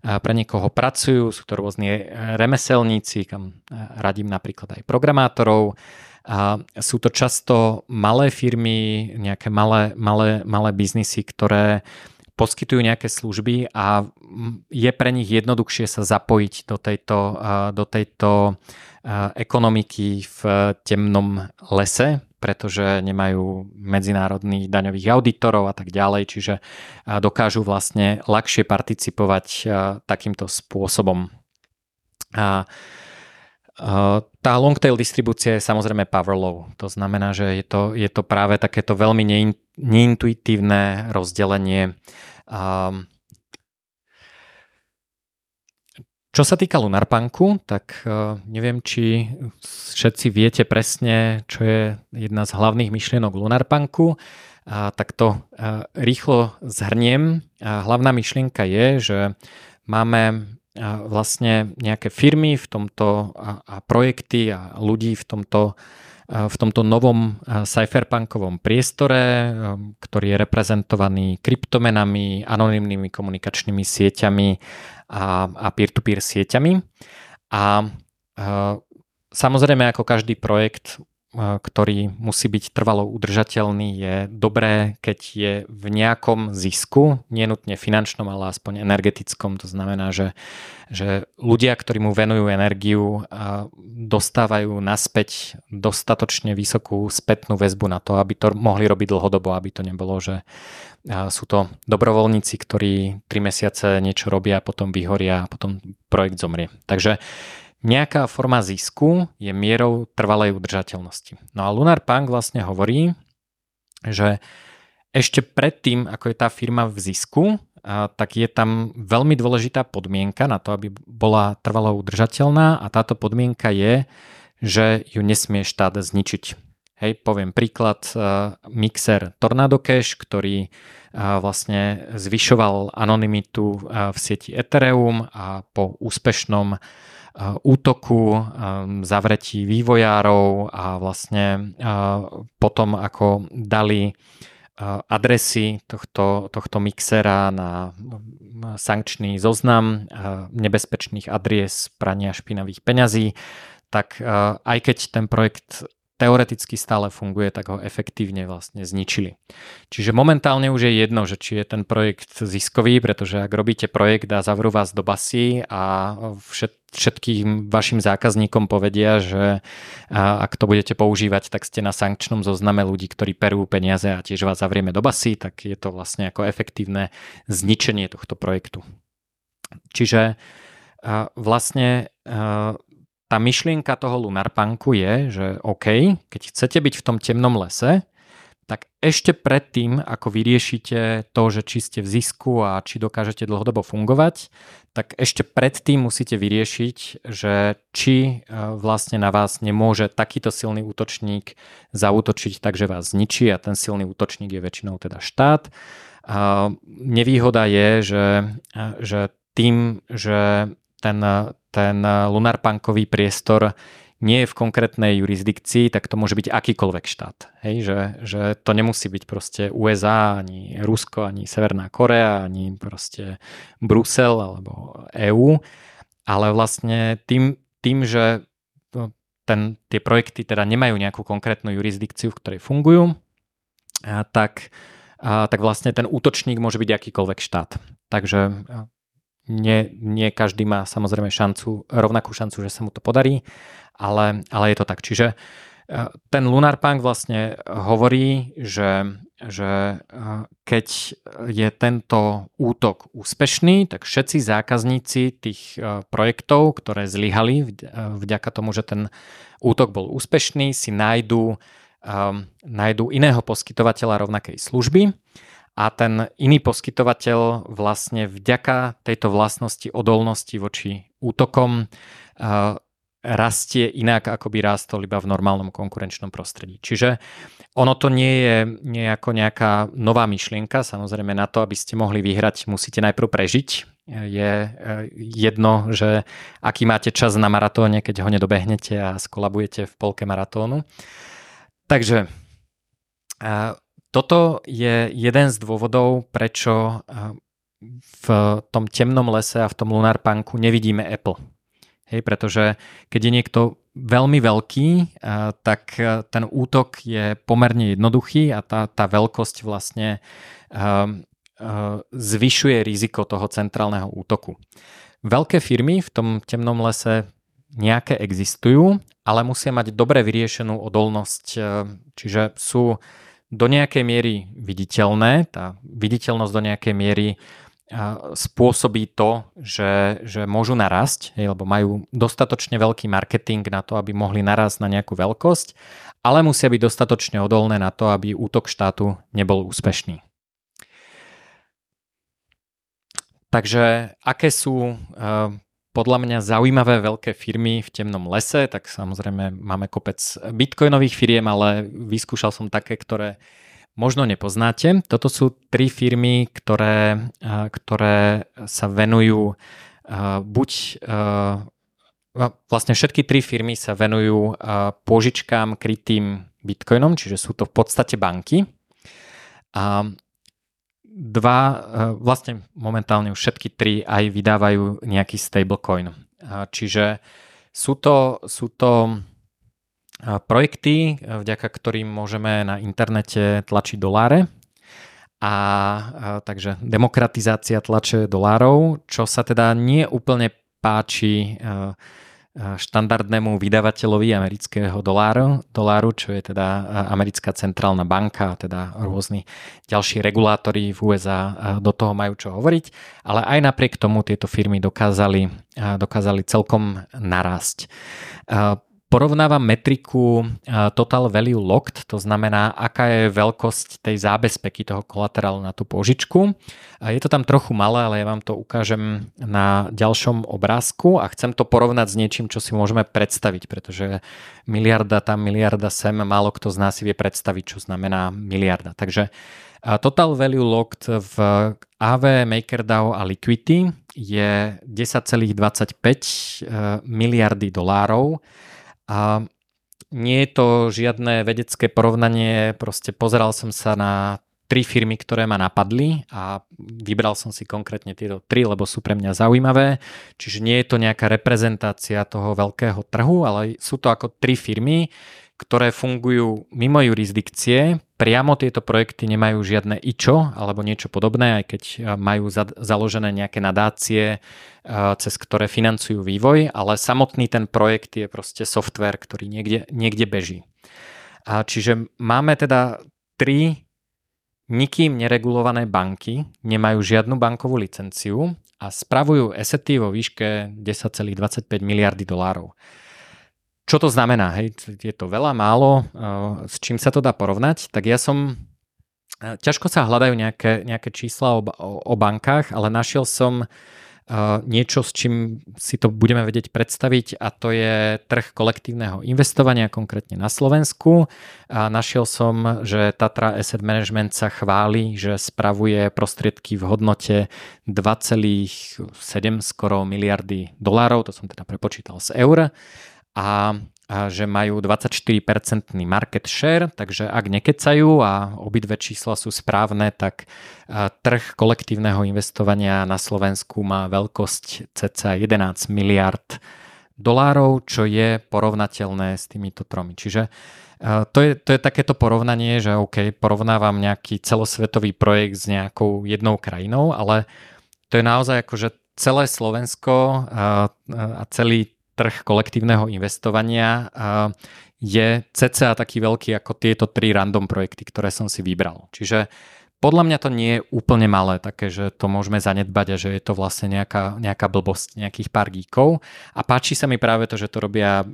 pre niekoho pracujú, sú to rôzni remeselníci, kam radím napríklad aj programátorov, a sú to často malé firmy, nejaké malé, malé, malé biznisy, ktoré poskytujú nejaké služby a je pre nich jednoduchšie sa zapojiť do tejto, do tejto ekonomiky v temnom lese, pretože nemajú medzinárodných daňových auditorov a tak ďalej, čiže dokážu vlastne ľahšie participovať takýmto spôsobom. A tá long distribúcia je samozrejme power low. To znamená, že je to, je to práve takéto veľmi neintuitívne rozdelenie. Čo sa týka Lunarpunku, tak e, neviem, či všetci viete presne, čo je jedna z hlavných myšlienok Lunarpunku. Tak to e, rýchlo zhrniem. Hlavná myšlienka je, že máme vlastne nejaké firmy v tomto a, a projekty a ľudí v tomto, v tomto novom cypherpunkovom priestore, ktorý je reprezentovaný kryptomenami, anonymnými komunikačnými sieťami a, a peer-to-peer sieťami. A, a samozrejme, ako každý projekt ktorý musí byť trvalo udržateľný, je dobré, keď je v nejakom zisku, nenutne finančnom, ale aspoň energetickom. To znamená, že, že ľudia, ktorí mu venujú energiu, dostávajú naspäť dostatočne vysokú spätnú väzbu na to, aby to mohli robiť dlhodobo, aby to nebolo, že sú to dobrovoľníci, ktorí 3 mesiace niečo robia, potom vyhoria a potom projekt zomrie. Takže nejaká forma zisku je mierou trvalej udržateľnosti. No a Lunar Punk vlastne hovorí, že ešte predtým, ako je tá firma v zisku, tak je tam veľmi dôležitá podmienka na to, aby bola trvalo udržateľná a táto podmienka je, že ju nesmie štát zničiť. Hej, poviem príklad, mixer Tornado Cash, ktorý vlastne zvyšoval anonymitu v sieti Ethereum a po úspešnom útoku, zavretí vývojárov a vlastne potom ako dali adresy tohto, tohto mixera na sankčný zoznam nebezpečných adries prania špinavých peňazí, tak aj keď ten projekt teoreticky stále funguje, tak ho efektívne vlastne zničili. Čiže momentálne už je jedno, že či je ten projekt ziskový, pretože ak robíte projekt a zavrú vás do basy a všet, všetkým vašim zákazníkom povedia, že ak to budete používať, tak ste na sankčnom zozname ľudí, ktorí perú peniaze a tiež vás zavrieme do basy, tak je to vlastne ako efektívne zničenie tohto projektu. Čiže vlastne tá myšlienka toho Lunarpunku je, že OK, keď chcete byť v tom temnom lese, tak ešte predtým, ako vyriešite to, že či ste v zisku a či dokážete dlhodobo fungovať, tak ešte predtým musíte vyriešiť, že či e, vlastne na vás nemôže takýto silný útočník zautočiť tak, že vás zničí a ten silný útočník je väčšinou teda štát. A nevýhoda je, že, e, že tým, že ten, ten lunarpunkový priestor nie je v konkrétnej jurisdikcii, tak to môže byť akýkoľvek štát. Hej, že, že to nemusí byť proste USA, ani Rusko, ani Severná Korea, ani proste Brusel alebo EÚ, ale vlastne tým, tým že ten, tie projekty teda nemajú nejakú konkrétnu jurisdikciu, v ktorej fungujú, a tak, a, tak vlastne ten útočník môže byť akýkoľvek štát. Takže nie, nie každý má samozrejme šancu, rovnakú šancu, že sa mu to podarí, ale, ale je to tak. Čiže e, ten Lunar Punk vlastne hovorí, že, že keď je tento útok úspešný, tak všetci zákazníci tých projektov, ktoré zlyhali vďaka tomu, že ten útok bol úspešný, si nájdú, nájdú iného poskytovateľa rovnakej služby a ten iný poskytovateľ vlastne vďaka tejto vlastnosti odolnosti voči útokom rastie inak, ako by rástol iba v normálnom konkurenčnom prostredí. Čiže ono to nie je nejako nejaká nová myšlienka. Samozrejme na to, aby ste mohli vyhrať, musíte najprv prežiť. Je e, jedno, že aký máte čas na maratóne, keď ho nedobehnete a skolabujete v polke maratónu. Takže toto je jeden z dôvodov, prečo v tom temnom lese a v tom Lunarpunku nevidíme Apple Hej, pretože keď je niekto veľmi veľký, tak ten útok je pomerne jednoduchý a tá, tá veľkosť vlastne zvyšuje riziko toho centrálneho útoku. Veľké firmy v tom temnom lese nejaké existujú, ale musia mať dobre vyriešenú odolnosť, čiže sú do nejakej miery viditeľné. Tá viditeľnosť do nejakej miery spôsobí to, že, že môžu narásť, hej, lebo majú dostatočne veľký marketing na to, aby mohli narásť na nejakú veľkosť, ale musia byť dostatočne odolné na to, aby útok štátu nebol úspešný. Takže aké sú podľa mňa zaujímavé veľké firmy v temnom lese, tak samozrejme máme kopec bitcoinových firiem, ale vyskúšal som také, ktoré možno nepoznáte. Toto sú tri firmy, ktoré, ktoré sa venujú buď vlastne všetky tri firmy sa venujú pôžičkám krytým bitcoinom, čiže sú to v podstate banky. A dva, vlastne momentálne už všetky tri aj vydávajú nejaký stablecoin. Čiže sú to, sú to projekty, vďaka ktorým môžeme na internete tlačiť doláre. A, takže demokratizácia tlače dolárov, čo sa teda nie úplne páči štandardnému vydavateľovi amerického doláru, doláru, čo je teda americká centrálna banka, teda rôzni ďalší regulátori v USA do toho majú čo hovoriť, ale aj napriek tomu tieto firmy dokázali, dokázali celkom narásť porovnávam metriku Total Value Locked, to znamená, aká je veľkosť tej zábezpeky toho kolaterálu na tú požičku. Je to tam trochu malé, ale ja vám to ukážem na ďalšom obrázku a chcem to porovnať s niečím, čo si môžeme predstaviť, pretože miliarda tam, miliarda sem, málo kto z nás si vie predstaviť, čo znamená miliarda. Takže Total Value Locked v AV, MakerDAO a Liquidity je 10,25 e, miliardy dolárov a nie je to žiadne vedecké porovnanie, proste pozeral som sa na tri firmy, ktoré ma napadli a vybral som si konkrétne tieto tri, lebo sú pre mňa zaujímavé. Čiže nie je to nejaká reprezentácia toho veľkého trhu, ale sú to ako tri firmy, ktoré fungujú mimo jurisdikcie. Priamo tieto projekty nemajú žiadne IČO alebo niečo podobné, aj keď majú za, založené nejaké nadácie, cez ktoré financujú vývoj, ale samotný ten projekt je proste software, ktorý niekde, niekde beží. A čiže máme teda tri nikým neregulované banky, nemajú žiadnu bankovú licenciu a spravujú asety vo výške 10,25 miliardy dolárov. Čo to znamená? Hej? Je to veľa, málo? S čím sa to dá porovnať? Tak ja som... Ťažko sa hľadajú nejaké, nejaké čísla o, o, o bankách, ale našiel som niečo, s čím si to budeme vedieť predstaviť a to je trh kolektívneho investovania, konkrétne na Slovensku. A našiel som, že Tatra Asset Management sa chváli, že spravuje prostriedky v hodnote 2,7 skoro miliardy dolárov, to som teda prepočítal z eur a, že majú 24% market share, takže ak nekecajú a obidve čísla sú správne, tak trh kolektívneho investovania na Slovensku má veľkosť cca 11 miliard dolárov, čo je porovnateľné s týmito tromi. Čiže to je, to je takéto porovnanie, že OK, porovnávam nejaký celosvetový projekt s nejakou jednou krajinou, ale to je naozaj ako, že celé Slovensko a celý trh kolektívneho investovania je cca taký veľký ako tieto tri random projekty, ktoré som si vybral. Čiže podľa mňa to nie je úplne malé, také, že to môžeme zanedbať a že je to vlastne nejaká, nejaká blbosť, nejakých pár gíkov. A páči sa mi práve to, že to robia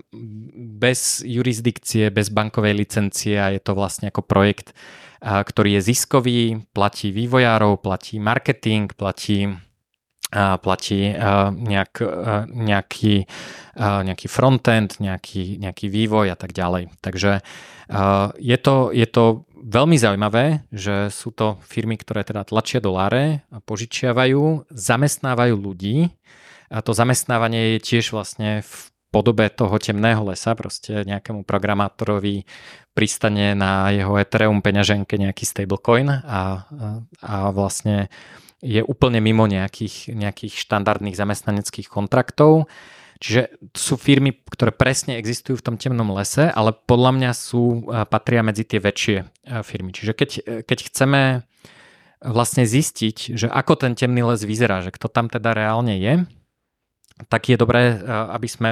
bez jurisdikcie, bez bankovej licencie a je to vlastne ako projekt, ktorý je ziskový, platí vývojárov, platí marketing, platí platí nejak, nejaký, nejaký frontend, nejaký, nejaký vývoj a tak ďalej. Takže je to, je to veľmi zaujímavé, že sú to firmy, ktoré teda tlačia doláre, požičiavajú, zamestnávajú ľudí. A to zamestnávanie je tiež vlastne v podobe toho temného lesa, proste nejakému programátorovi pristane na jeho Ethereum peňaženke nejaký stablecoin a, a vlastne je úplne mimo nejakých, nejakých štandardných zamestnaneckých kontraktov. Čiže sú firmy, ktoré presne existujú v tom temnom lese, ale podľa mňa sú, patria medzi tie väčšie firmy. Čiže keď, keď chceme vlastne zistiť, že ako ten temný les vyzerá, že kto tam teda reálne je, tak je dobré, aby sme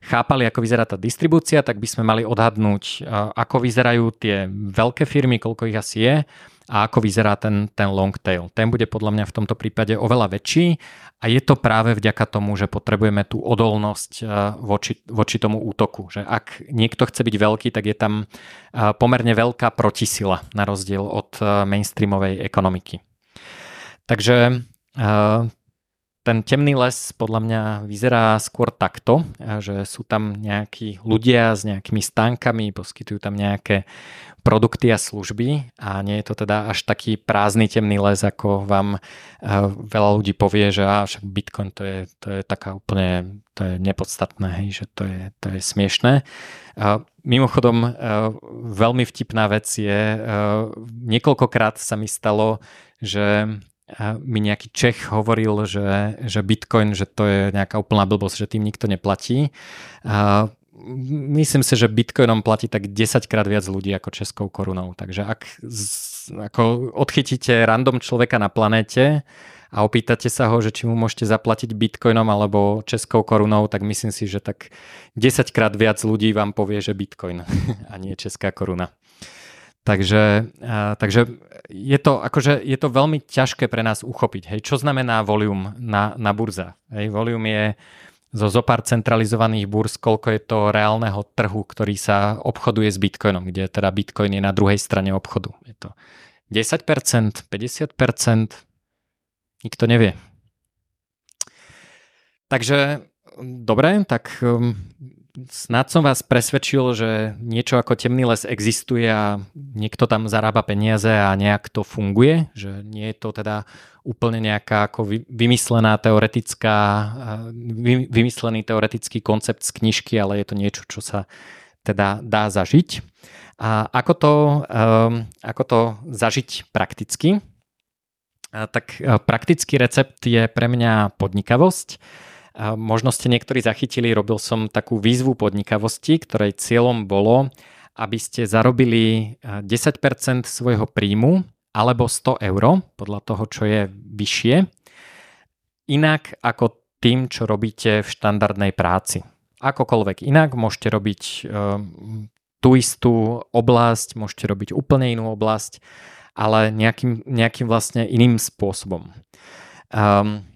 chápali, ako vyzerá tá distribúcia, tak by sme mali odhadnúť, ako vyzerajú tie veľké firmy, koľko ich asi je a ako vyzerá ten, ten long tail. Ten bude podľa mňa v tomto prípade oveľa väčší a je to práve vďaka tomu, že potrebujeme tú odolnosť eh, voči, voči tomu útoku. Že ak niekto chce byť veľký, tak je tam eh, pomerne veľká protisila na rozdiel od eh, mainstreamovej ekonomiky. Takže ten temný les podľa mňa vyzerá skôr takto, že sú tam nejakí ľudia s nejakými stánkami, poskytujú tam nejaké produkty a služby a nie je to teda až taký prázdny temný les, ako vám eh, veľa ľudí povie, že á, však Bitcoin to je, to je taká úplne to je nepodstatné, hej, že to je, to je smiešné. A mimochodom, eh, veľmi vtipná vec je, eh, niekoľkokrát sa mi stalo, že mi nejaký Čech hovoril, že, že Bitcoin, že to je nejaká úplná blbosť, že tým nikto neplatí. Myslím si, že bitcoinom platí tak 10 krát viac ľudí ako českou korunou. Takže ak ako odchytíte random človeka na planéte a opýtate sa ho, že či mu môžete zaplatiť bitcoinom alebo českou korunou, tak myslím si, že tak 10 krát viac ľudí vám povie, že bitcoin a nie česká koruna. Takže, takže je, to, akože, je to veľmi ťažké pre nás uchopiť. Hej, čo znamená volume na, na burza? Hej, volume je zo zopár centralizovaných burs, koľko je to reálneho trhu, ktorý sa obchoduje s Bitcoinom, kde teda Bitcoin je na druhej strane obchodu. Je to 10%, 50%, nikto nevie. Takže dobre, tak um, Snad som vás presvedčil, že niečo ako temný les existuje a niekto tam zarába peniaze a nejak to funguje, že nie je to teda úplne nejaká ako vymyslená teoretická, vymyslený teoretický koncept z knižky, ale je to niečo, čo sa teda dá zažiť. A ako to, um, ako to zažiť prakticky? Tak praktický recept je pre mňa podnikavosť možno ste niektorí zachytili, robil som takú výzvu podnikavosti, ktorej cieľom bolo, aby ste zarobili 10% svojho príjmu alebo 100 eur, podľa toho, čo je vyššie, inak ako tým, čo robíte v štandardnej práci. Akokoľvek inak, môžete robiť tú istú oblasť, môžete robiť úplne inú oblasť, ale nejakým, nejakým vlastne iným spôsobom. Um,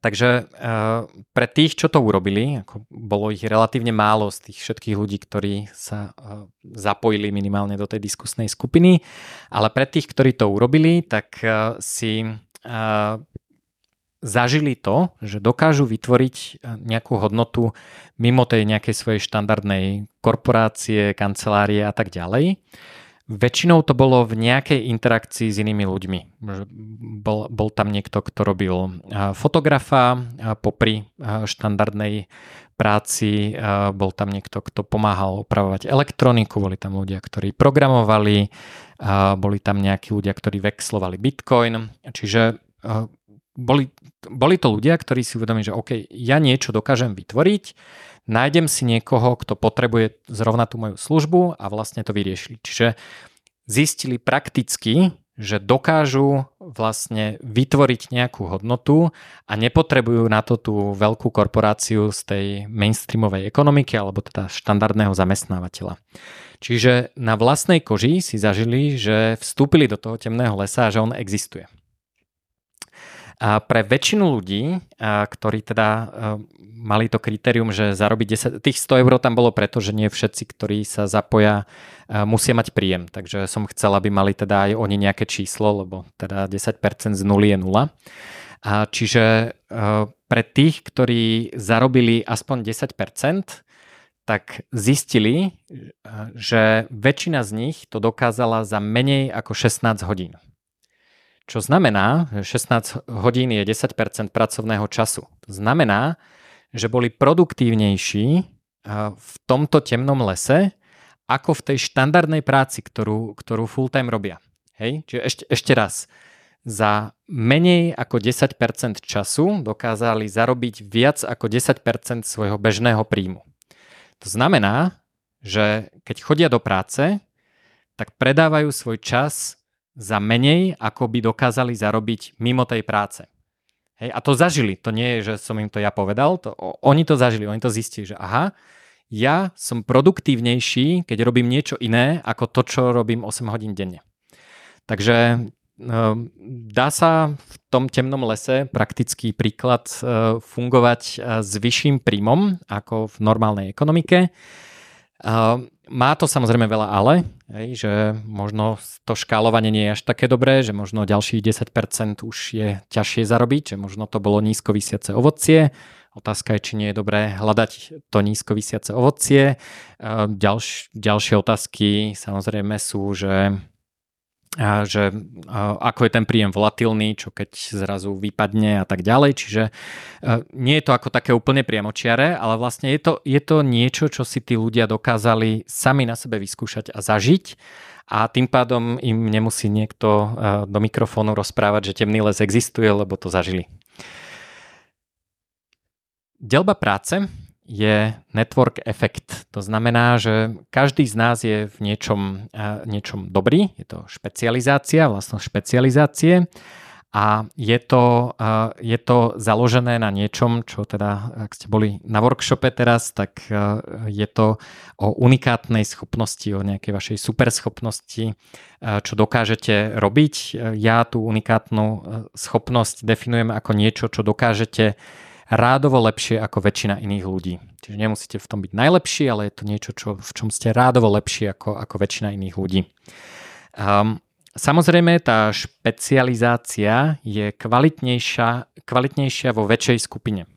Takže uh, pre tých, čo to urobili, ako bolo ich relatívne málo z tých všetkých ľudí, ktorí sa uh, zapojili minimálne do tej diskusnej skupiny, ale pre tých, ktorí to urobili, tak uh, si zažili to, že dokážu vytvoriť nejakú hodnotu mimo tej nejakej svojej štandardnej korporácie, kancelárie a tak ďalej. Väčšinou to bolo v nejakej interakcii s inými ľuďmi. Bol, bol tam niekto, kto robil fotografa popri štandardnej práci, bol tam niekto, kto pomáhal opravovať elektroniku, boli tam ľudia, ktorí programovali, boli tam nejakí ľudia, ktorí vexlovali bitcoin. Čiže boli, boli to ľudia, ktorí si uvedomili, že OK, ja niečo dokážem vytvoriť, nájdem si niekoho, kto potrebuje zrovna tú moju službu a vlastne to vyriešili. Čiže zistili prakticky, že dokážu vlastne vytvoriť nejakú hodnotu a nepotrebujú na to tú veľkú korporáciu z tej mainstreamovej ekonomiky alebo teda štandardného zamestnávateľa. Čiže na vlastnej koži si zažili, že vstúpili do toho temného lesa a že on existuje. A pre väčšinu ľudí, ktorí teda mali to kritérium, že zarobiť 10, tých 100 eur tam bolo preto, že nie všetci, ktorí sa zapoja, musia mať príjem. Takže som chcel, aby mali teda aj oni nejaké číslo, lebo teda 10% z nuly je nula. A čiže pre tých, ktorí zarobili aspoň 10%, tak zistili, že väčšina z nich to dokázala za menej ako 16 hodín. Čo znamená, že 16 hodín je 10% pracovného času. Znamená, že boli produktívnejší v tomto temnom lese ako v tej štandardnej práci, ktorú, ktorú full-time robia. Hej? Čiže ešte, ešte raz. Za menej ako 10% času dokázali zarobiť viac ako 10% svojho bežného príjmu. To znamená, že keď chodia do práce, tak predávajú svoj čas za menej, ako by dokázali zarobiť mimo tej práce. Hej, a to zažili, to nie je, že som im to ja povedal, to, oni to zažili, oni to zistili, že aha, ja som produktívnejší, keď robím niečo iné, ako to, čo robím 8 hodín denne. Takže ehm, dá sa v tom temnom lese praktický príklad e, fungovať e, s vyšším príjmom ako v normálnej ekonomike. Ehm, má to samozrejme veľa ale, hej, že možno to škálovanie nie je až také dobré, že možno ďalších 10% už je ťažšie zarobiť, že možno to bolo nízko vysiace ovocie. Otázka je, či nie je dobré hľadať to nízko vysiace ovocie. Ďalš, ďalšie otázky samozrejme sú, že že ako je ten príjem volatilný, čo keď zrazu vypadne a tak ďalej. Čiže nie je to ako také úplne priamočiare, ale vlastne je to, je to niečo, čo si tí ľudia dokázali sami na sebe vyskúšať a zažiť a tým pádom im nemusí niekto do mikrofónu rozprávať, že temný les existuje, lebo to zažili. Delba práce je network efekt. To znamená, že každý z nás je v niečom, niečom dobrý, je to špecializácia, vlastnosť špecializácie a je to, je to založené na niečom, čo teda, ak ste boli na workshope teraz, tak je to o unikátnej schopnosti, o nejakej vašej superschopnosti, čo dokážete robiť. Ja tú unikátnu schopnosť definujem ako niečo, čo dokážete rádovo lepšie ako väčšina iných ľudí. Čiže nemusíte v tom byť najlepší, ale je to niečo, čo, v čom ste rádovo lepšie ako, ako väčšina iných ľudí. Um, samozrejme, tá špecializácia je kvalitnejšia, kvalitnejšia vo väčšej skupine.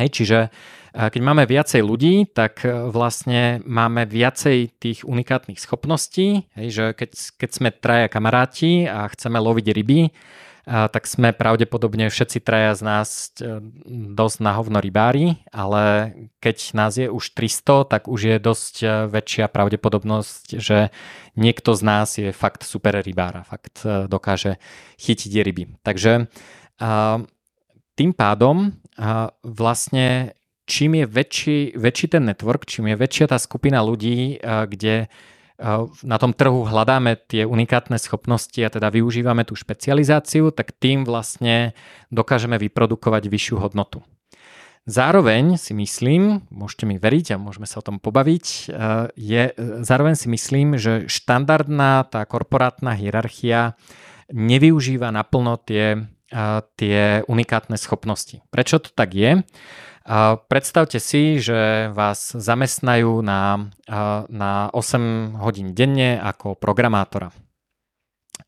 Hej, čiže keď máme viacej ľudí, tak e, vlastne máme viacej tých unikátnych schopností, hej, že keď, keď sme traja kamaráti a chceme loviť ryby, tak sme pravdepodobne všetci traja z nás e, dosť na hovno rybári, ale keď nás je už 300, tak už je dosť e, väčšia pravdepodobnosť, že niekto z nás je fakt super rybára, fakt e, dokáže chytiť ryby. Takže tým pádom vlastne čím je väčší, väčší ten network, čím je väčšia tá skupina ľudí, kde na tom trhu hľadáme tie unikátne schopnosti a teda využívame tú špecializáciu, tak tým vlastne dokážeme vyprodukovať vyššiu hodnotu. Zároveň si myslím, môžete mi veriť a môžeme sa o tom pobaviť, e, je, zároveň si myslím, že štandardná tá korporátna hierarchia nevyužíva naplno tie, e, tie unikátne schopnosti. Prečo to tak je? Predstavte si, že vás zamestnajú na, na 8 hodín denne ako programátora.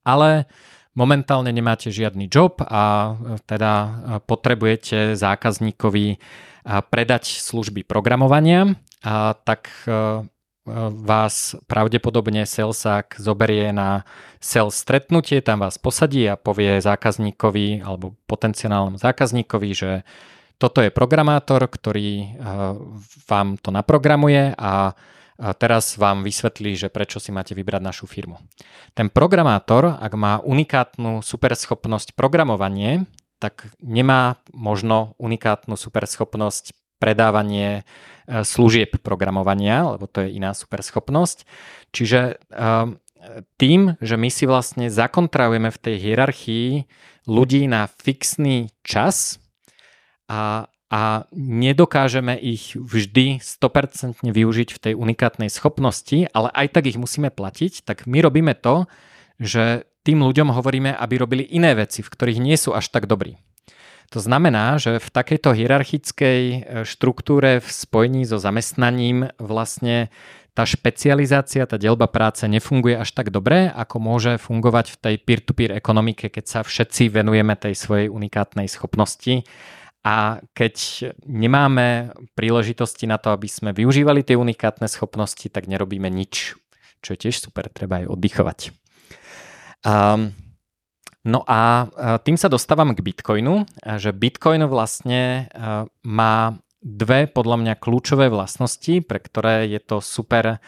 Ale momentálne nemáte žiadny job a teda potrebujete zákazníkovi predať služby programovania, a tak vás pravdepodobne salesák zoberie na sales stretnutie, tam vás posadí a povie zákazníkovi alebo potenciálnemu zákazníkovi, že toto je programátor, ktorý eh, vám to naprogramuje a teraz vám vysvetlí, že prečo si máte vybrať našu firmu. Ten programátor, ak má unikátnu superschopnosť programovanie, tak nemá možno unikátnu superschopnosť predávanie eh, služieb programovania, lebo to je iná superschopnosť. Čiže eh, tým, že my si vlastne zakontrahujeme v tej hierarchii ľudí na fixný čas a, a nedokážeme ich vždy 100% využiť v tej unikátnej schopnosti, ale aj tak ich musíme platiť, tak my robíme to, že tým ľuďom hovoríme, aby robili iné veci, v ktorých nie sú až tak dobrí. To znamená, že v takejto hierarchickej e, štruktúre v spojení so zamestnaním vlastne tá špecializácia, tá delba práce nefunguje až tak dobre, ako môže fungovať v tej peer-to-peer ekonomike, keď sa všetci venujeme tej svojej unikátnej schopnosti a keď nemáme príležitosti na to, aby sme využívali tie unikátne schopnosti, tak nerobíme nič, čo je tiež super, treba aj oddychovať. Um, No a tým sa dostávam k Bitcoinu, že Bitcoin vlastne má dve podľa mňa kľúčové vlastnosti, pre ktoré je to super,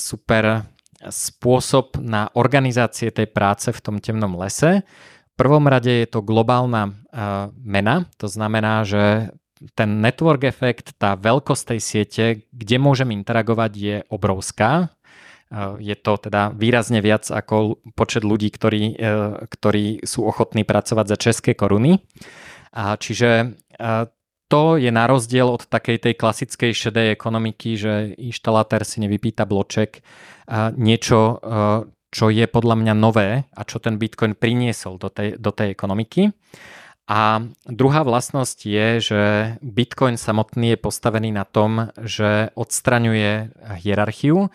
super spôsob na organizácie tej práce v tom temnom lese. Prvom rade je to globálna mena, to znamená, že ten network efekt, tá veľkosť tej siete, kde môžem interagovať, je obrovská. Je to teda výrazne viac ako počet ľudí, ktorí, e, ktorí sú ochotní pracovať za české koruny. Čiže to je na rozdiel od takej tej klasickej šedej ekonomiky, že inštalatér si nevypýta bloček, niečo, čo je podľa mňa nové a čo ten Bitcoin priniesol do tej, do tej ekonomiky. A druhá vlastnosť je, že Bitcoin samotný je postavený na tom, že odstraňuje hierarchiu,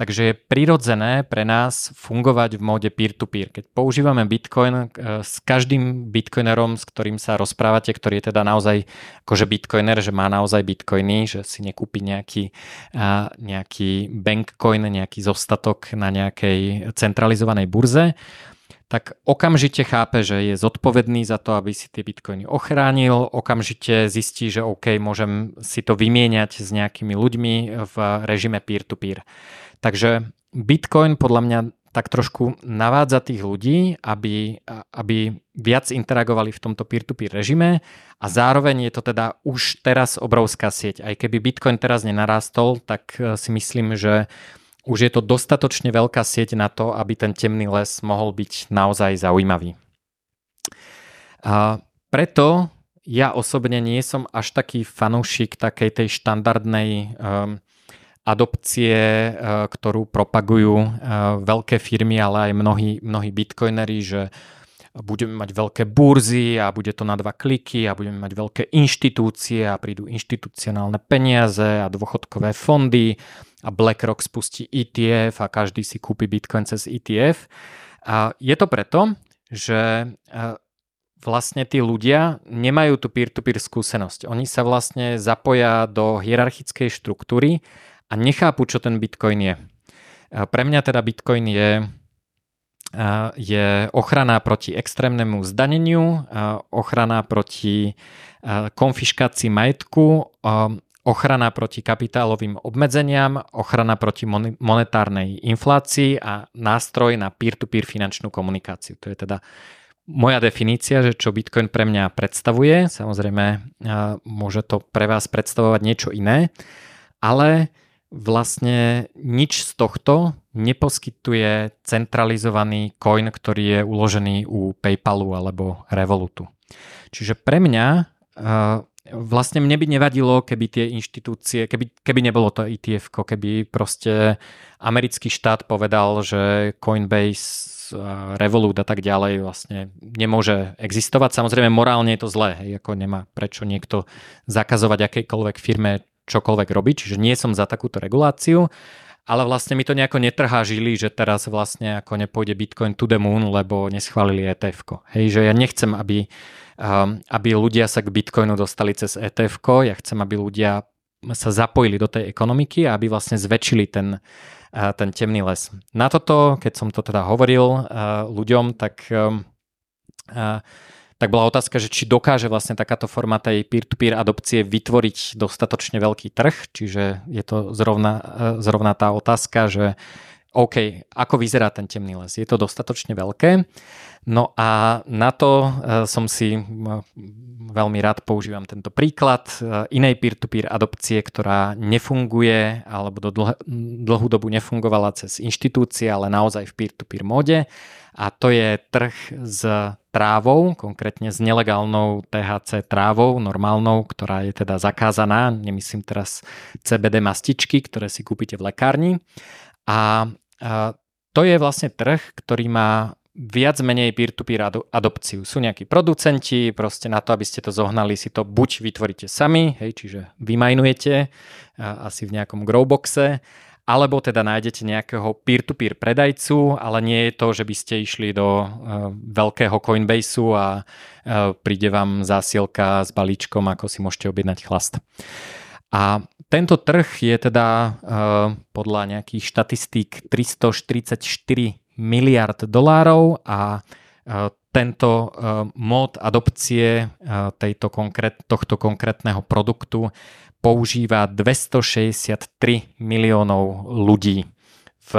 Takže je prirodzené pre nás fungovať v móde peer-to-peer. Keď používame Bitcoin e, s každým bitcoinerom, s ktorým sa rozprávate, ktorý je teda naozaj akože bitcoiner, že má naozaj bitcoiny, že si nekúpi nejaký, nejaký bankcoin, nejaký zostatok na nejakej centralizovanej burze, tak okamžite chápe, že je zodpovedný za to, aby si tie bitcoiny ochránil, okamžite zistí, že OK, môžem si to vymieňať s nejakými ľuďmi v režime peer-to-peer. Takže Bitcoin podľa mňa tak trošku navádza tých ľudí, aby, aby viac interagovali v tomto peer-to-peer režime a zároveň je to teda už teraz obrovská sieť. Aj keby Bitcoin teraz nenarastol, tak e, si myslím, že už je to dostatočne veľká sieť na to, aby ten temný les mohol byť naozaj zaujímavý. A preto ja osobne nie som až taký fanúšik takej tej štandardnej um, adopcie, eh, ktorú propagujú eh, veľké firmy, ale aj mnohí, mnohí bitcoinery, že budeme mať veľké burzy a bude to na dva kliky a budeme mať veľké inštitúcie a prídu inštitucionálne peniaze a dôchodkové fondy a BlackRock spustí ETF a každý si kúpi Bitcoin cez ETF. A je to preto, že eh, vlastne tí ľudia nemajú tú peer-to-peer skúsenosť. Oni sa vlastne zapoja do hierarchickej štruktúry a nechápu, čo ten Bitcoin je. Pre mňa teda Bitcoin je, je ochrana proti extrémnemu zdaneniu, ochrana proti konfiškácii majetku, ochrana proti kapitálovým obmedzeniam, ochrana proti monetárnej inflácii a nástroj na peer-to-peer finančnú komunikáciu. To je teda moja definícia, že čo Bitcoin pre mňa predstavuje. Samozrejme, môže to pre vás predstavovať niečo iné, ale vlastne nič z tohto neposkytuje centralizovaný coin, ktorý je uložený u PayPalu alebo Revolutu. Čiže pre mňa uh, vlastne mne by nevadilo, keby tie inštitúcie, keby, keby nebolo to ETF, keby proste americký štát povedal, že Coinbase Revolut a tak ďalej vlastne nemôže existovať. Samozrejme morálne je to zlé, hej, ako nemá prečo niekto zakazovať akejkoľvek firme čokoľvek robiť, čiže nie som za takúto reguláciu, ale vlastne mi to nejako netrhá žili, že teraz vlastne ako nepôjde Bitcoin to the moon, lebo neschválili etf. Hej, že ja nechcem, aby, um, aby ľudia sa k Bitcoinu dostali cez etf ja chcem, aby ľudia sa zapojili do tej ekonomiky a aby vlastne zväčšili ten, uh, ten temný les. Na toto, keď som to teda hovoril uh, ľuďom, tak um, uh, tak bola otázka, že či dokáže vlastne takáto forma tej peer-to-peer adopcie vytvoriť dostatočne veľký trh, čiže je to zrovna, zrovna tá otázka, že OK, ako vyzerá ten temný les? Je to dostatočne veľké? No a na to som si veľmi rád používam tento príklad inej peer-to-peer adopcie, ktorá nefunguje alebo do dlh- dlhú dobu nefungovala cez inštitúcie, ale naozaj v peer-to-peer móde a to je trh s trávou, konkrétne s nelegálnou THC trávou, normálnou, ktorá je teda zakázaná, nemyslím teraz CBD mastičky, ktoré si kúpite v lekárni. A, to je vlastne trh, ktorý má viac menej peer-to-peer adopciu. Sú nejakí producenti, proste na to, aby ste to zohnali, si to buď vytvoríte sami, hej, čiže vymajnujete asi v nejakom growboxe, alebo teda nájdete nejakého peer-to-peer predajcu, ale nie je to, že by ste išli do uh, veľkého Coinbaseu a uh, príde vám zásielka s balíčkom, ako si môžete objednať chlast. A tento trh je teda uh, podľa nejakých štatistík 344 miliard dolárov a uh, tento uh, mód adopcie tejto konkrét, tohto konkrétneho produktu používa 263 miliónov ľudí. V,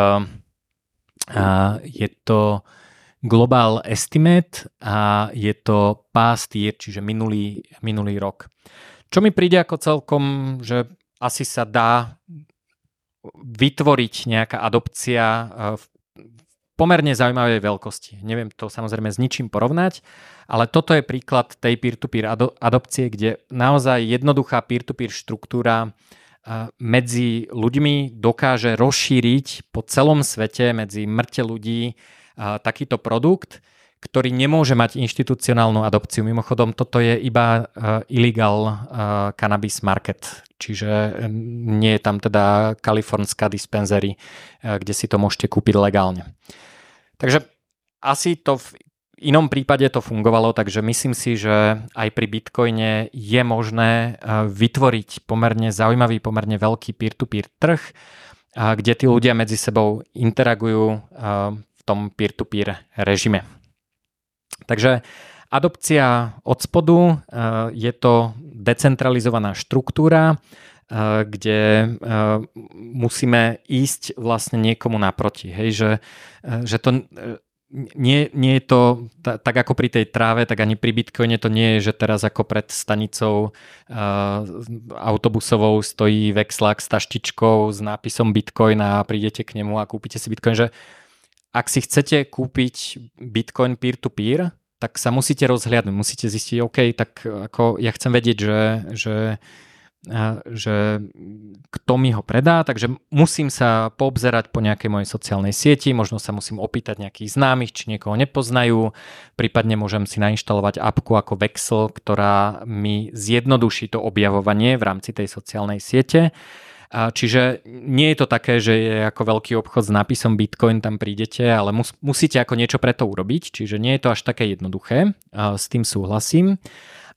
je to global estimate a je to past year, čiže minulý, minulý rok. Čo mi príde ako celkom, že asi sa dá vytvoriť nejaká adopcia v pomerne zaujímavej veľkosti. Neviem to samozrejme s ničím porovnať, ale toto je príklad tej peer-to-peer adopcie, kde naozaj jednoduchá peer-to-peer štruktúra medzi ľuďmi dokáže rozšíriť po celom svete medzi mŕte ľudí takýto produkt, ktorý nemôže mať inštitucionálnu adopciu. Mimochodom, toto je iba illegal cannabis market, čiže nie je tam teda kalifornská dispenzery, kde si to môžete kúpiť legálne. Takže asi to v inom prípade to fungovalo, takže myslím si, že aj pri Bitcoine je možné eh, vytvoriť pomerne zaujímavý, pomerne veľký peer-to-peer trh, eh, kde tí ľudia medzi sebou interagujú eh, v tom peer-to-peer režime. Takže adopcia od spodu je to decentralizovaná štruktúra, kde musíme ísť vlastne niekomu naproti. Hej, že, že to nie, nie je to tak ako pri tej tráve, tak ani pri Bitcoine to nie je, že teraz ako pred stanicou uh, autobusovou stojí vexlák s taštičkou s nápisom Bitcoin a prídete k nemu a kúpite si Bitcoin, že ak si chcete kúpiť Bitcoin peer-to-peer, tak sa musíte rozhliadnúť, musíte zistiť, OK, tak ako ja chcem vedieť, že, že že kto mi ho predá, takže musím sa poobzerať po nejakej mojej sociálnej sieti, možno sa musím opýtať nejakých známych, či niekoho nepoznajú, prípadne môžem si nainštalovať apku ako Vexel, ktorá mi zjednoduší to objavovanie v rámci tej sociálnej siete. Čiže nie je to také, že je ako veľký obchod s nápisom Bitcoin, tam prídete, ale mus, musíte ako niečo pre to urobiť, čiže nie je to až také jednoduché, s tým súhlasím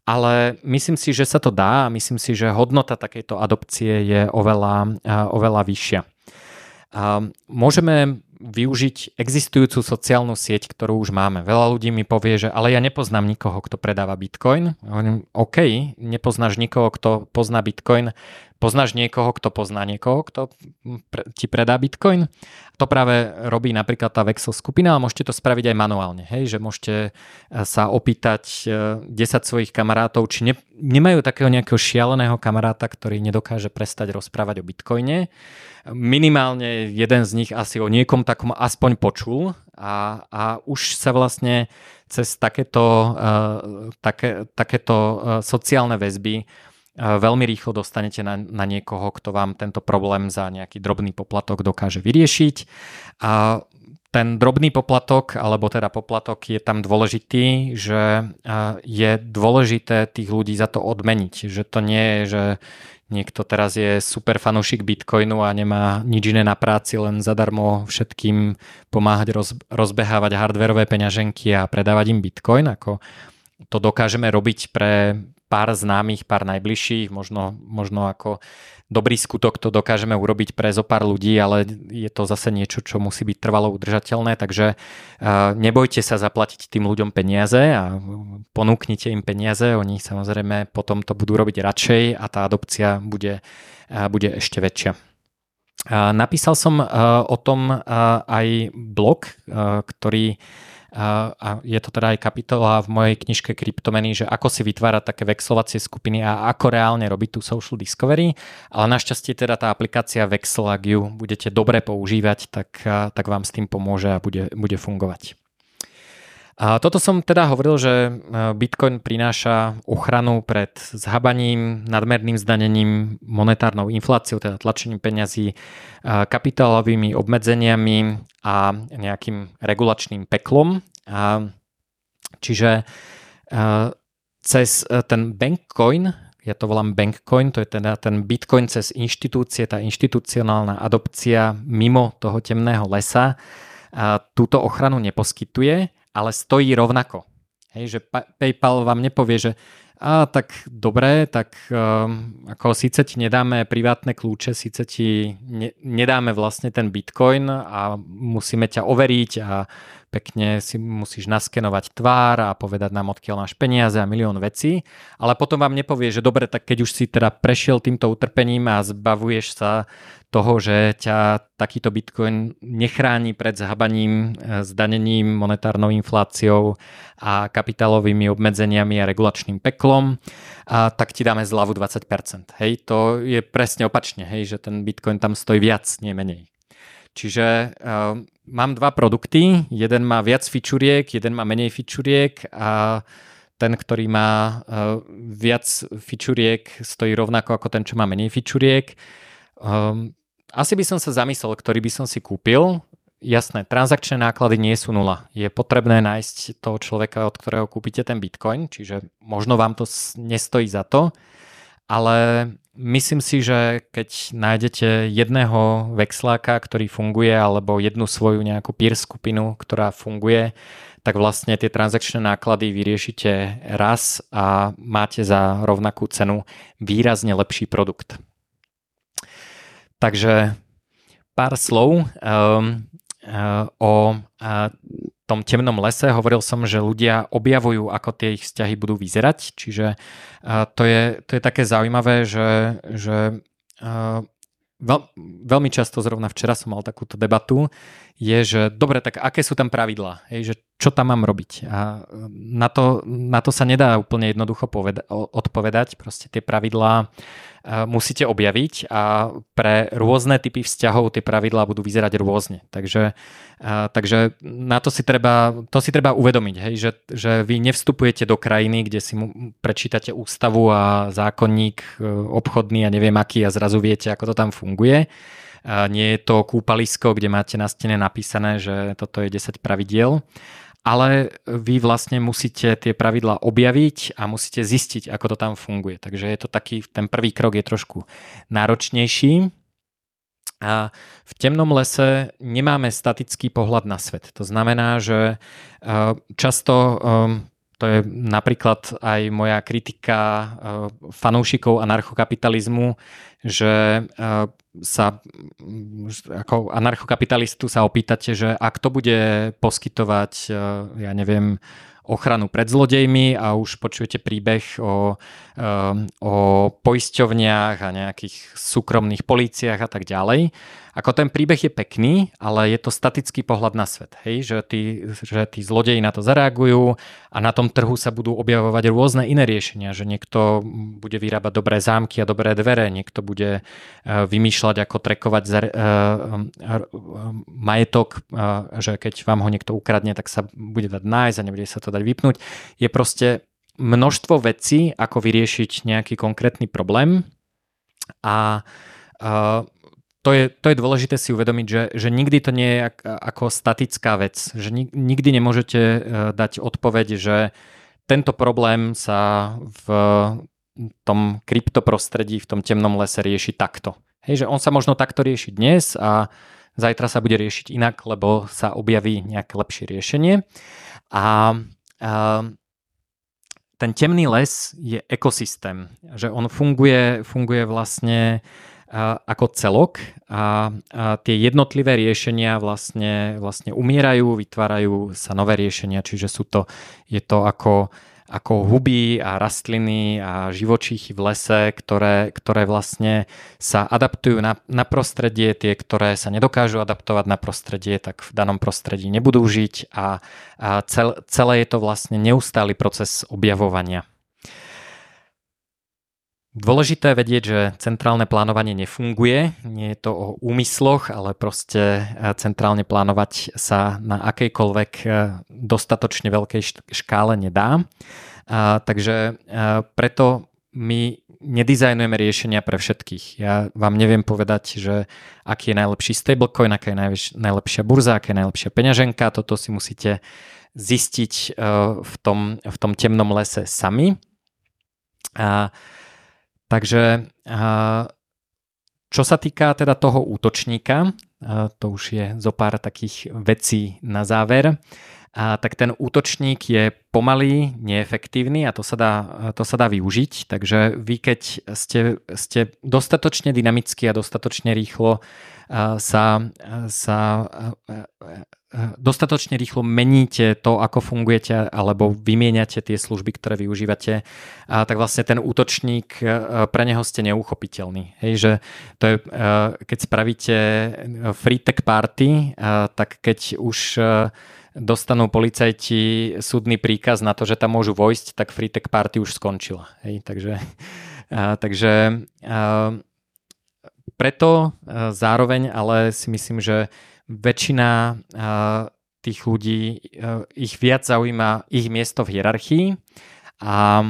ale myslím si, že sa to dá a myslím si, že hodnota takejto adopcie je oveľa, oveľa vyššia. Môžeme využiť existujúcu sociálnu sieť, ktorú už máme. Veľa ľudí mi povie, že ale ja nepoznám nikoho, kto predáva Bitcoin. Hovorím, OK, nepoznáš nikoho, kto pozná Bitcoin, Poznáš niekoho, kto pozná niekoho, kto ti predá Bitcoin? To práve robí napríklad tá Vexel skupina, ale môžete to spraviť aj manuálne. Hej? Že môžete e, sa opýtať 10 e, svojich kamarátov, či ne, nemajú takého nejakého šialeného kamaráta, ktorý nedokáže prestať rozprávať o Bitcoine. Minimálne jeden z nich asi o niekom takom aspoň počul a, a už sa vlastne cez takéto, uh, také, takéto uh, sociálne väzby veľmi rýchlo dostanete na, na niekoho, kto vám tento problém za nejaký drobný poplatok dokáže vyriešiť. A ten drobný poplatok, alebo teda poplatok je tam dôležitý, že je dôležité tých ľudí za to odmeniť. Že to nie je, že niekto teraz je super fanúšik Bitcoinu a nemá nič iné na práci, len zadarmo všetkým pomáhať roz, rozbehávať hardverové peňaženky a predávať im Bitcoin, ako to dokážeme robiť pre pár známych, pár najbližších, možno, možno ako dobrý skutok to dokážeme urobiť pre zo pár ľudí, ale je to zase niečo, čo musí byť trvalo udržateľné, takže nebojte sa zaplatiť tým ľuďom peniaze a ponúknite im peniaze, oni samozrejme potom to budú robiť radšej a tá adopcia bude, bude ešte väčšia. Napísal som o tom aj blog, ktorý a je to teda aj kapitola v mojej knižke Kryptomeny, že ako si vytvárať také vexlovacie skupiny a ako reálne robiť tú social discovery, ale našťastie teda tá aplikácia Vexel, ak ju budete dobre používať, tak, tak vám s tým pomôže a bude, bude fungovať. A toto som teda hovoril, že e, Bitcoin prináša ochranu pred zhabaním, nadmerným zdanením, monetárnou infláciou, teda tlačením peňazí, e, kapitálovými obmedzeniami a nejakým regulačným peklom. A čiže e, cez ten Bankcoin, ja to volám Bankcoin, to je teda ten Bitcoin cez inštitúcie, tá inštitucionálna adopcia mimo toho temného lesa, túto ochranu neposkytuje ale stojí rovnako. Hej, že PayPal vám nepovie, že a tak dobre, tak um, ako síce ti nedáme privátne kľúče, síce ti ne, nedáme vlastne ten bitcoin a musíme ťa overiť a pekne si musíš naskenovať tvár a povedať nám, odkiaľ máš peniaze a milión vecí, ale potom vám nepovie, že dobre, tak keď už si teda prešiel týmto utrpením a zbavuješ sa toho, že ťa takýto bitcoin nechráni pred zhabaním, e, zdanením, monetárnou infláciou a kapitálovými obmedzeniami a regulačným peklom, a tak ti dáme zľavu 20%. Hej, to je presne opačne, hej, že ten bitcoin tam stojí viac, nie menej. Čiže uh, mám dva produkty, jeden má viac fičuriek, jeden má menej fičuriek a ten, ktorý má uh, viac fičuriek, stojí rovnako ako ten, čo má menej fičuriek. Um, asi by som sa zamyslel, ktorý by som si kúpil. Jasné, transakčné náklady nie sú nula. Je potrebné nájsť toho človeka, od ktorého kúpite ten bitcoin, čiže možno vám to nestojí za to, ale myslím si, že keď nájdete jedného vexláka, ktorý funguje, alebo jednu svoju nejakú peer skupinu, ktorá funguje, tak vlastne tie transakčné náklady vyriešite raz a máte za rovnakú cenu výrazne lepší produkt. Takže pár slov um, o tom temnom lese. Hovoril som, že ľudia objavujú, ako tie ich vzťahy budú vyzerať. Čiže uh, to, je, to je také zaujímavé, že, že uh, veľ, veľmi často, zrovna včera som mal takúto debatu, je, že dobre, tak aké sú tam pravidlá? Že čo tam mám robiť? A na to, na to sa nedá úplne jednoducho poveda- odpovedať. Proste tie pravidlá musíte objaviť a pre rôzne typy vzťahov tie pravidlá budú vyzerať rôzne. Takže, takže na to si treba, to si treba uvedomiť, hej, že, že vy nevstupujete do krajiny, kde si prečítate ústavu a zákonník e, obchodný a neviem aký a zrazu viete, ako to tam funguje. Nie je to kúpalisko, kde máte na stene napísané, že toto je 10 pravidiel ale vy vlastne musíte tie pravidlá objaviť a musíte zistiť, ako to tam funguje. Takže je to taký, ten prvý krok je trošku náročnejší. A v temnom lese nemáme statický pohľad na svet. To znamená, že často to je napríklad aj moja kritika fanúšikov anarchokapitalizmu, že sa ako anarchokapitalistu sa opýtate, že ak to bude poskytovať, e, ja neviem, ochranu pred zlodejmi a už počujete príbeh o, e, o poisťovniach a nejakých súkromných políciách a tak ďalej. Ako ten príbeh je pekný, ale je to statický pohľad na svet. Hej? Že, tí, že tí zlodeji na to zareagujú a na tom trhu sa budú objavovať rôzne iné riešenia. Že niekto bude vyrábať dobré zámky a dobré dvere, niekto bude e, vymýšľať, ako trekovať za, uh, majetok, že keď vám ho niekto ukradne, tak sa bude dať nájsť a nebude sa to dať vypnúť. Je proste množstvo vecí, ako vyriešiť nejaký konkrétny problém a to je, to je dôležité si uvedomiť, že, že nikdy to nie je ako statická vec. Že nikdy nemôžete e, dať odpoveď, že tento problém sa v tom kryptoprostredí, v tom temnom lese rieši takto. Hej, že on sa možno takto rieši dnes a zajtra sa bude riešiť inak, lebo sa objaví nejaké lepšie riešenie. A, a ten temný les je ekosystém, že on funguje, funguje vlastne ako celok a, tie jednotlivé riešenia vlastne, vlastne umierajú, vytvárajú sa nové riešenia, čiže sú to, je to ako ako huby a rastliny a živočíchy v lese, ktoré, ktoré vlastne sa adaptujú na, na prostredie, tie, ktoré sa nedokážu adaptovať na prostredie, tak v danom prostredí nebudú žiť a, a cel, celé je to vlastne neustály proces objavovania. Dôležité vedieť, že centrálne plánovanie nefunguje. Nie je to o úmysloch, ale proste e, centrálne plánovať sa na akejkoľvek e, dostatočne veľkej škále nedá. A, takže a, e, preto my nedizajnujeme riešenia pre všetkých. Ja vám neviem povedať, že aký je najlepší stablecoin, aká je najlepšia burza, aká je najlepšia peňaženka. Toto si musíte zistiť v tom, v tom temnom lese sami. A, Takže čo sa týka teda toho útočníka, to už je zo pár takých vecí na záver, a tak ten útočník je pomalý, neefektívny a to sa dá, to sa dá využiť. Takže vy keď ste, ste dostatočne dynamicky a dostatočne rýchlo sa, sa dostatočne rýchlo meníte to, ako fungujete alebo vymieňate tie služby, ktoré využívate, tak vlastne ten útočník e, pre neho ste neuchopiteľný. Hej, že to je, e, keď spravíte free tech party, tak keď už e, dostanú policajti súdny príkaz na to, že tam môžu vojsť, tak free tech party už skončila. Hej, takže, takže preto zároveň ale si myslím, že väčšina tých ľudí, ich viac zaujíma ich miesto v hierarchii a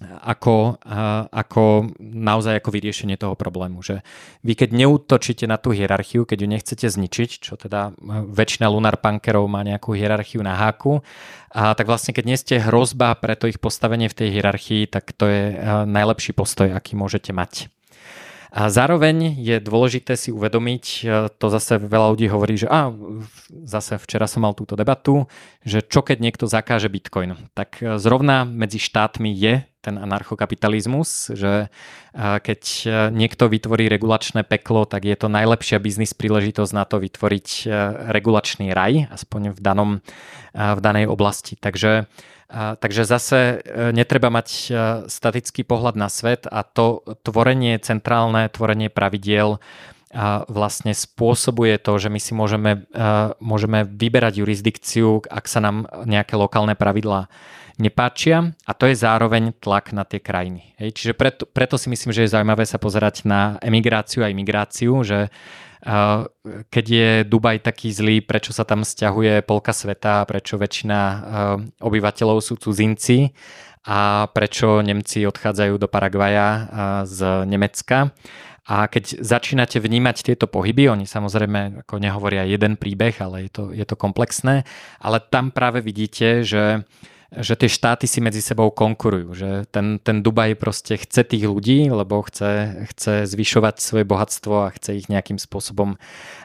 ako, ako naozaj ako vyriešenie toho problému. Že vy keď neútočíte na tú hierarchiu, keď ju nechcete zničiť, čo teda väčšina lunar punkerov má nejakú hierarchiu na háku, a tak vlastne keď nie ste hrozba pre to ich postavenie v tej hierarchii, tak to je najlepší postoj, aký môžete mať. A zároveň je dôležité si uvedomiť, e, to zase veľa ľudí hovorí, že a, zase včera som mal túto debatu, že čo keď niekto zakáže Bitcoin. Tak e, zrovna medzi štátmi je ten anarchokapitalizmus, že e, keď niekto vytvorí regulačné peklo, tak je to najlepšia biznis príležitosť na to vytvoriť regulačný raj, aspoň v, danom, v danej oblasti. Takže takže zase e, netreba mať e, statický pohľad na svet a to tvorenie, centrálne tvorenie pravidiel a vlastne spôsobuje to, že my si môžeme, e, môžeme vyberať jurisdikciu, ak sa nám nejaké lokálne pravidlá nepáčia a to je zároveň tlak na tie krajiny. Hej? Čiže preto, preto si myslím, že je zaujímavé sa pozerať na emigráciu a imigráciu, že keď je Dubaj taký zlý, prečo sa tam stiahuje polka sveta, prečo väčšina obyvateľov sú cudzinci a prečo Nemci odchádzajú do Paraguaja z Nemecka. A keď začínate vnímať tieto pohyby, oni samozrejme ako nehovoria jeden príbeh, ale je to, je to komplexné, ale tam práve vidíte, že že tie štáty si medzi sebou konkurujú, že ten, ten Dubaj proste chce tých ľudí, lebo chce, chce zvyšovať svoje bohatstvo a chce ich nejakým spôsobom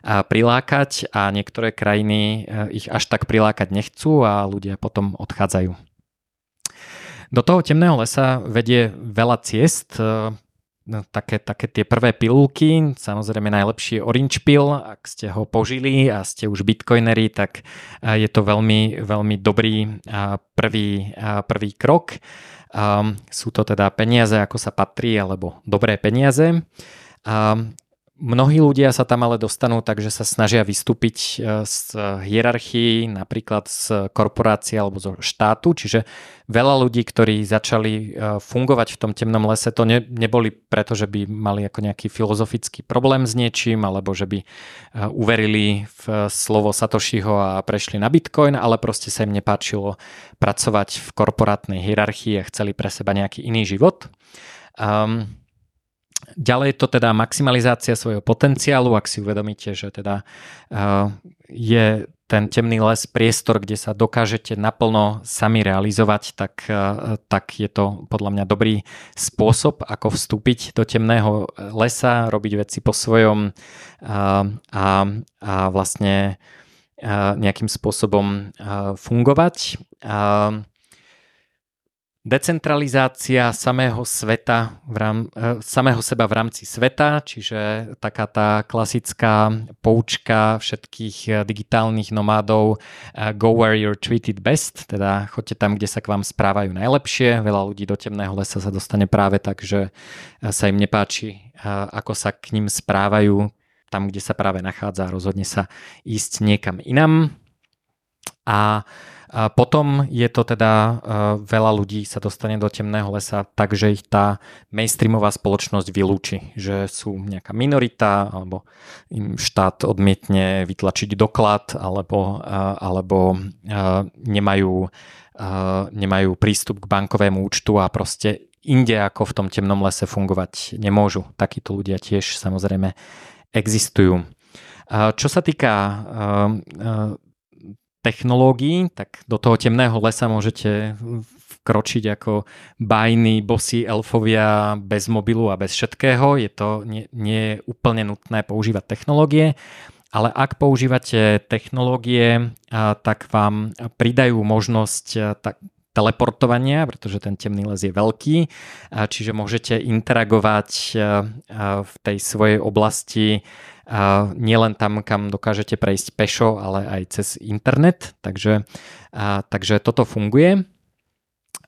prilákať a niektoré krajiny e, ich až tak prilákať nechcú a ľudia potom odchádzajú. Do toho temného lesa vedie veľa ciest, e, no, také, také tie prvé pilulky, samozrejme najlepšie orange pill, ak ste ho požili a ste už bitcoinery, tak je to veľmi, veľmi dobrý prvý, prvý krok. Sú to teda peniaze, ako sa patrí, alebo dobré peniaze. Mnohí ľudia sa tam ale dostanú tak, že sa snažia vystúpiť e, z hierarchii, napríklad z korporácie alebo zo štátu, čiže veľa ľudí, ktorí začali e, fungovať v tom temnom lese, to ne, neboli preto, že by mali ako nejaký filozofický problém s niečím, alebo že by e, uverili v slovo Satoshiho a prešli na Bitcoin, ale proste sa im nepáčilo pracovať v korporátnej hierarchii a chceli pre seba nejaký iný život. Um, Ďalej je to teda maximalizácia svojho potenciálu, ak si uvedomíte, že teda uh, je ten temný les priestor, kde sa dokážete naplno sami realizovať, tak, uh, tak je to podľa mňa dobrý spôsob, ako vstúpiť do temného lesa, robiť veci po svojom uh, a, a vlastne nejakým spôsobom fungovať. Decentralizácia samého sveta, v rám, e, samého seba v rámci sveta, čiže taká tá klasická poučka všetkých e, digitálnych nomádov e, go where you're treated best, teda choďte tam, kde sa k vám správajú najlepšie. Veľa ľudí do temného lesa sa dostane práve tak, že sa im nepáči, ako sa k ním správajú tam, kde sa práve nachádza, rozhodne sa ísť niekam inam. A potom je to teda, e, veľa ľudí sa dostane do temného lesa, takže ich tá mainstreamová spoločnosť vylúči, že sú nejaká minorita, alebo im štát odmietne vytlačiť doklad, alebo, e, alebo e, nemajú, nemajú prístup k bankovému účtu a proste inde ako v tom temnom lese fungovať nemôžu. Takíto ľudia tiež samozrejme existujú. Čo sa týka technológií, tak do toho temného lesa môžete vkročiť ako bajní bosí elfovia bez mobilu a bez všetkého. Je to nie, nie je úplne nutné používať technológie, ale ak používate technológie, tak vám pridajú možnosť tak, teleportovania, pretože ten temný les je veľký, čiže môžete interagovať v tej svojej oblasti nielen tam, kam dokážete prejsť pešo, ale aj cez internet. Takže, takže toto funguje.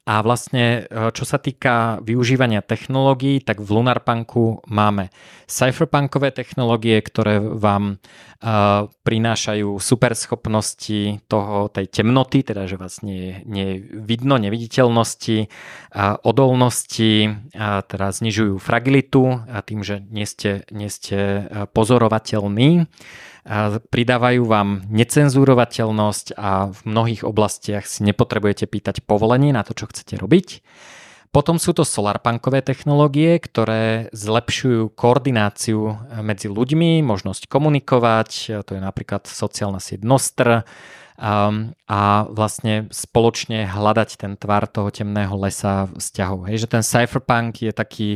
A vlastne, e, čo sa týka využívania technológií, tak v Lunarpunku máme cypherpunkové technológie, ktoré vám uh, prinášajú superschopnosti toho, tej temnoty, teda že vás nie, nie vidno, neviditeľnosti, uh, odolnosti, uh, teda znižujú fragilitu a tým, že nie ste, nie ste pozorovateľní pridávajú vám necenzúrovateľnosť a v mnohých oblastiach si nepotrebujete pýtať povolenie na to, čo chcete robiť. Potom sú to solarpunkové technológie, ktoré zlepšujú koordináciu medzi ľuďmi, možnosť komunikovať, to je napríklad sociálna sieť Nostr, um, a vlastne spoločne hľadať ten tvar toho temného lesa vzťahov. Hej, že ten cypherpunk je taký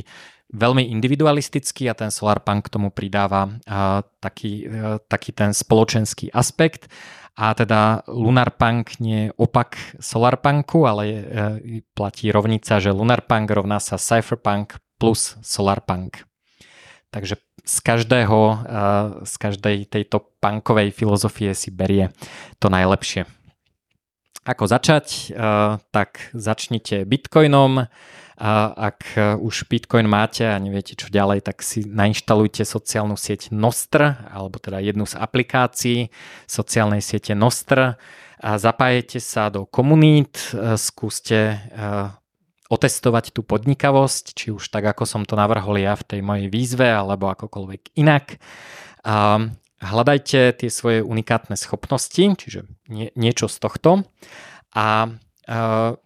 veľmi individualistický a ten Solarpunk k tomu pridáva a, taký, a, e, taký ten spoločenský aspekt. A teda Lunarpunk nie je opak Solarpunku, ale je, e, platí rovnica, že Lunarpunk rovná sa Cypherpunk plus Solarpunk. Takže z každého, e, z každej tejto punkovej filozofie si berie to najlepšie. Ako začať? E, tak začnite Bitcoinom, a ak e, už Bitcoin máte a neviete čo ďalej, tak si nainštalujte sociálnu sieť Nostr, alebo teda jednu z aplikácií sociálnej siete Nostr a zapájete sa do komunít, e, skúste e, otestovať tú podnikavosť, či už tak, ako som to navrhol ja v tej mojej výzve, alebo akokoľvek inak. A hľadajte tie svoje unikátne schopnosti, čiže nie, niečo z tohto a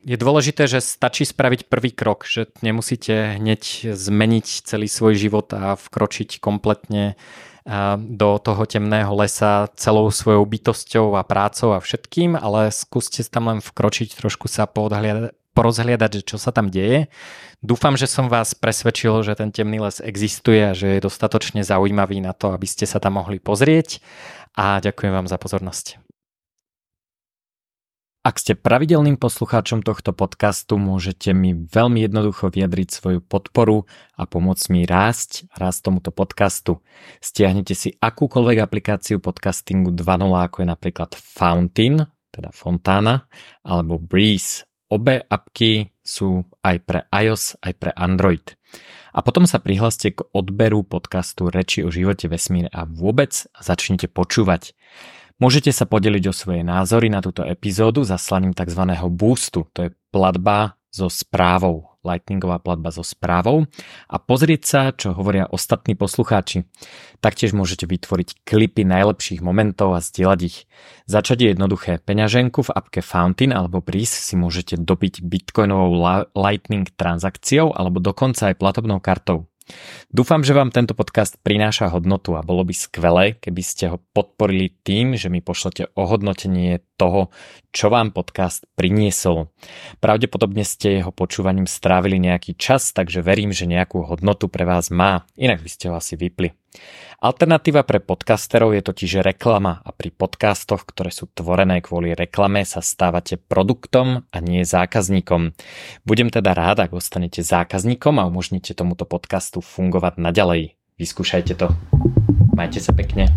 je dôležité, že stačí spraviť prvý krok, že nemusíte hneď zmeniť celý svoj život a vkročiť kompletne do toho temného lesa celou svojou bytosťou a prácou a všetkým, ale skúste tam len vkročiť, trošku sa porozhliadať, že čo sa tam deje. Dúfam, že som vás presvedčil, že ten temný les existuje a že je dostatočne zaujímavý na to, aby ste sa tam mohli pozrieť a ďakujem vám za pozornosť. Ak ste pravidelným poslucháčom tohto podcastu, môžete mi veľmi jednoducho vyjadriť svoju podporu a pomôcť mi rásť, rásť tomuto podcastu. Stiahnete si akúkoľvek aplikáciu podcastingu 2.0, ako je napríklad Fountain, teda Fontana, alebo Breeze. Obe apky sú aj pre iOS, aj pre Android. A potom sa prihláste k odberu podcastu Reči o živote vesmíre a vôbec začnite počúvať. Môžete sa podeliť o svoje názory na túto epizódu zaslaním tzv. boostu, to je platba so správou, lightningová platba so správou a pozrieť sa, čo hovoria ostatní poslucháči. Taktiež môžete vytvoriť klipy najlepších momentov a zdieľať ich. Začať je jednoduché. Peňaženku v apke Fountain alebo Breeze si môžete dobiť bitcoinovou lightning transakciou alebo dokonca aj platobnou kartou. Dúfam, že vám tento podcast prináša hodnotu a bolo by skvelé, keby ste ho podporili tým, že mi pošlete ohodnotenie toho, čo vám podcast priniesol. Pravdepodobne ste jeho počúvaním strávili nejaký čas, takže verím, že nejakú hodnotu pre vás má, inak by ste ho asi vypli. Alternatíva pre podcasterov je totiž reklama a pri podcastoch, ktoré sú tvorené kvôli reklame, sa stávate produktom a nie zákazníkom. Budem teda rád, ak ostanete zákazníkom a umožníte tomuto podcastu fungovať naďalej. Vyskúšajte to. Majte sa pekne.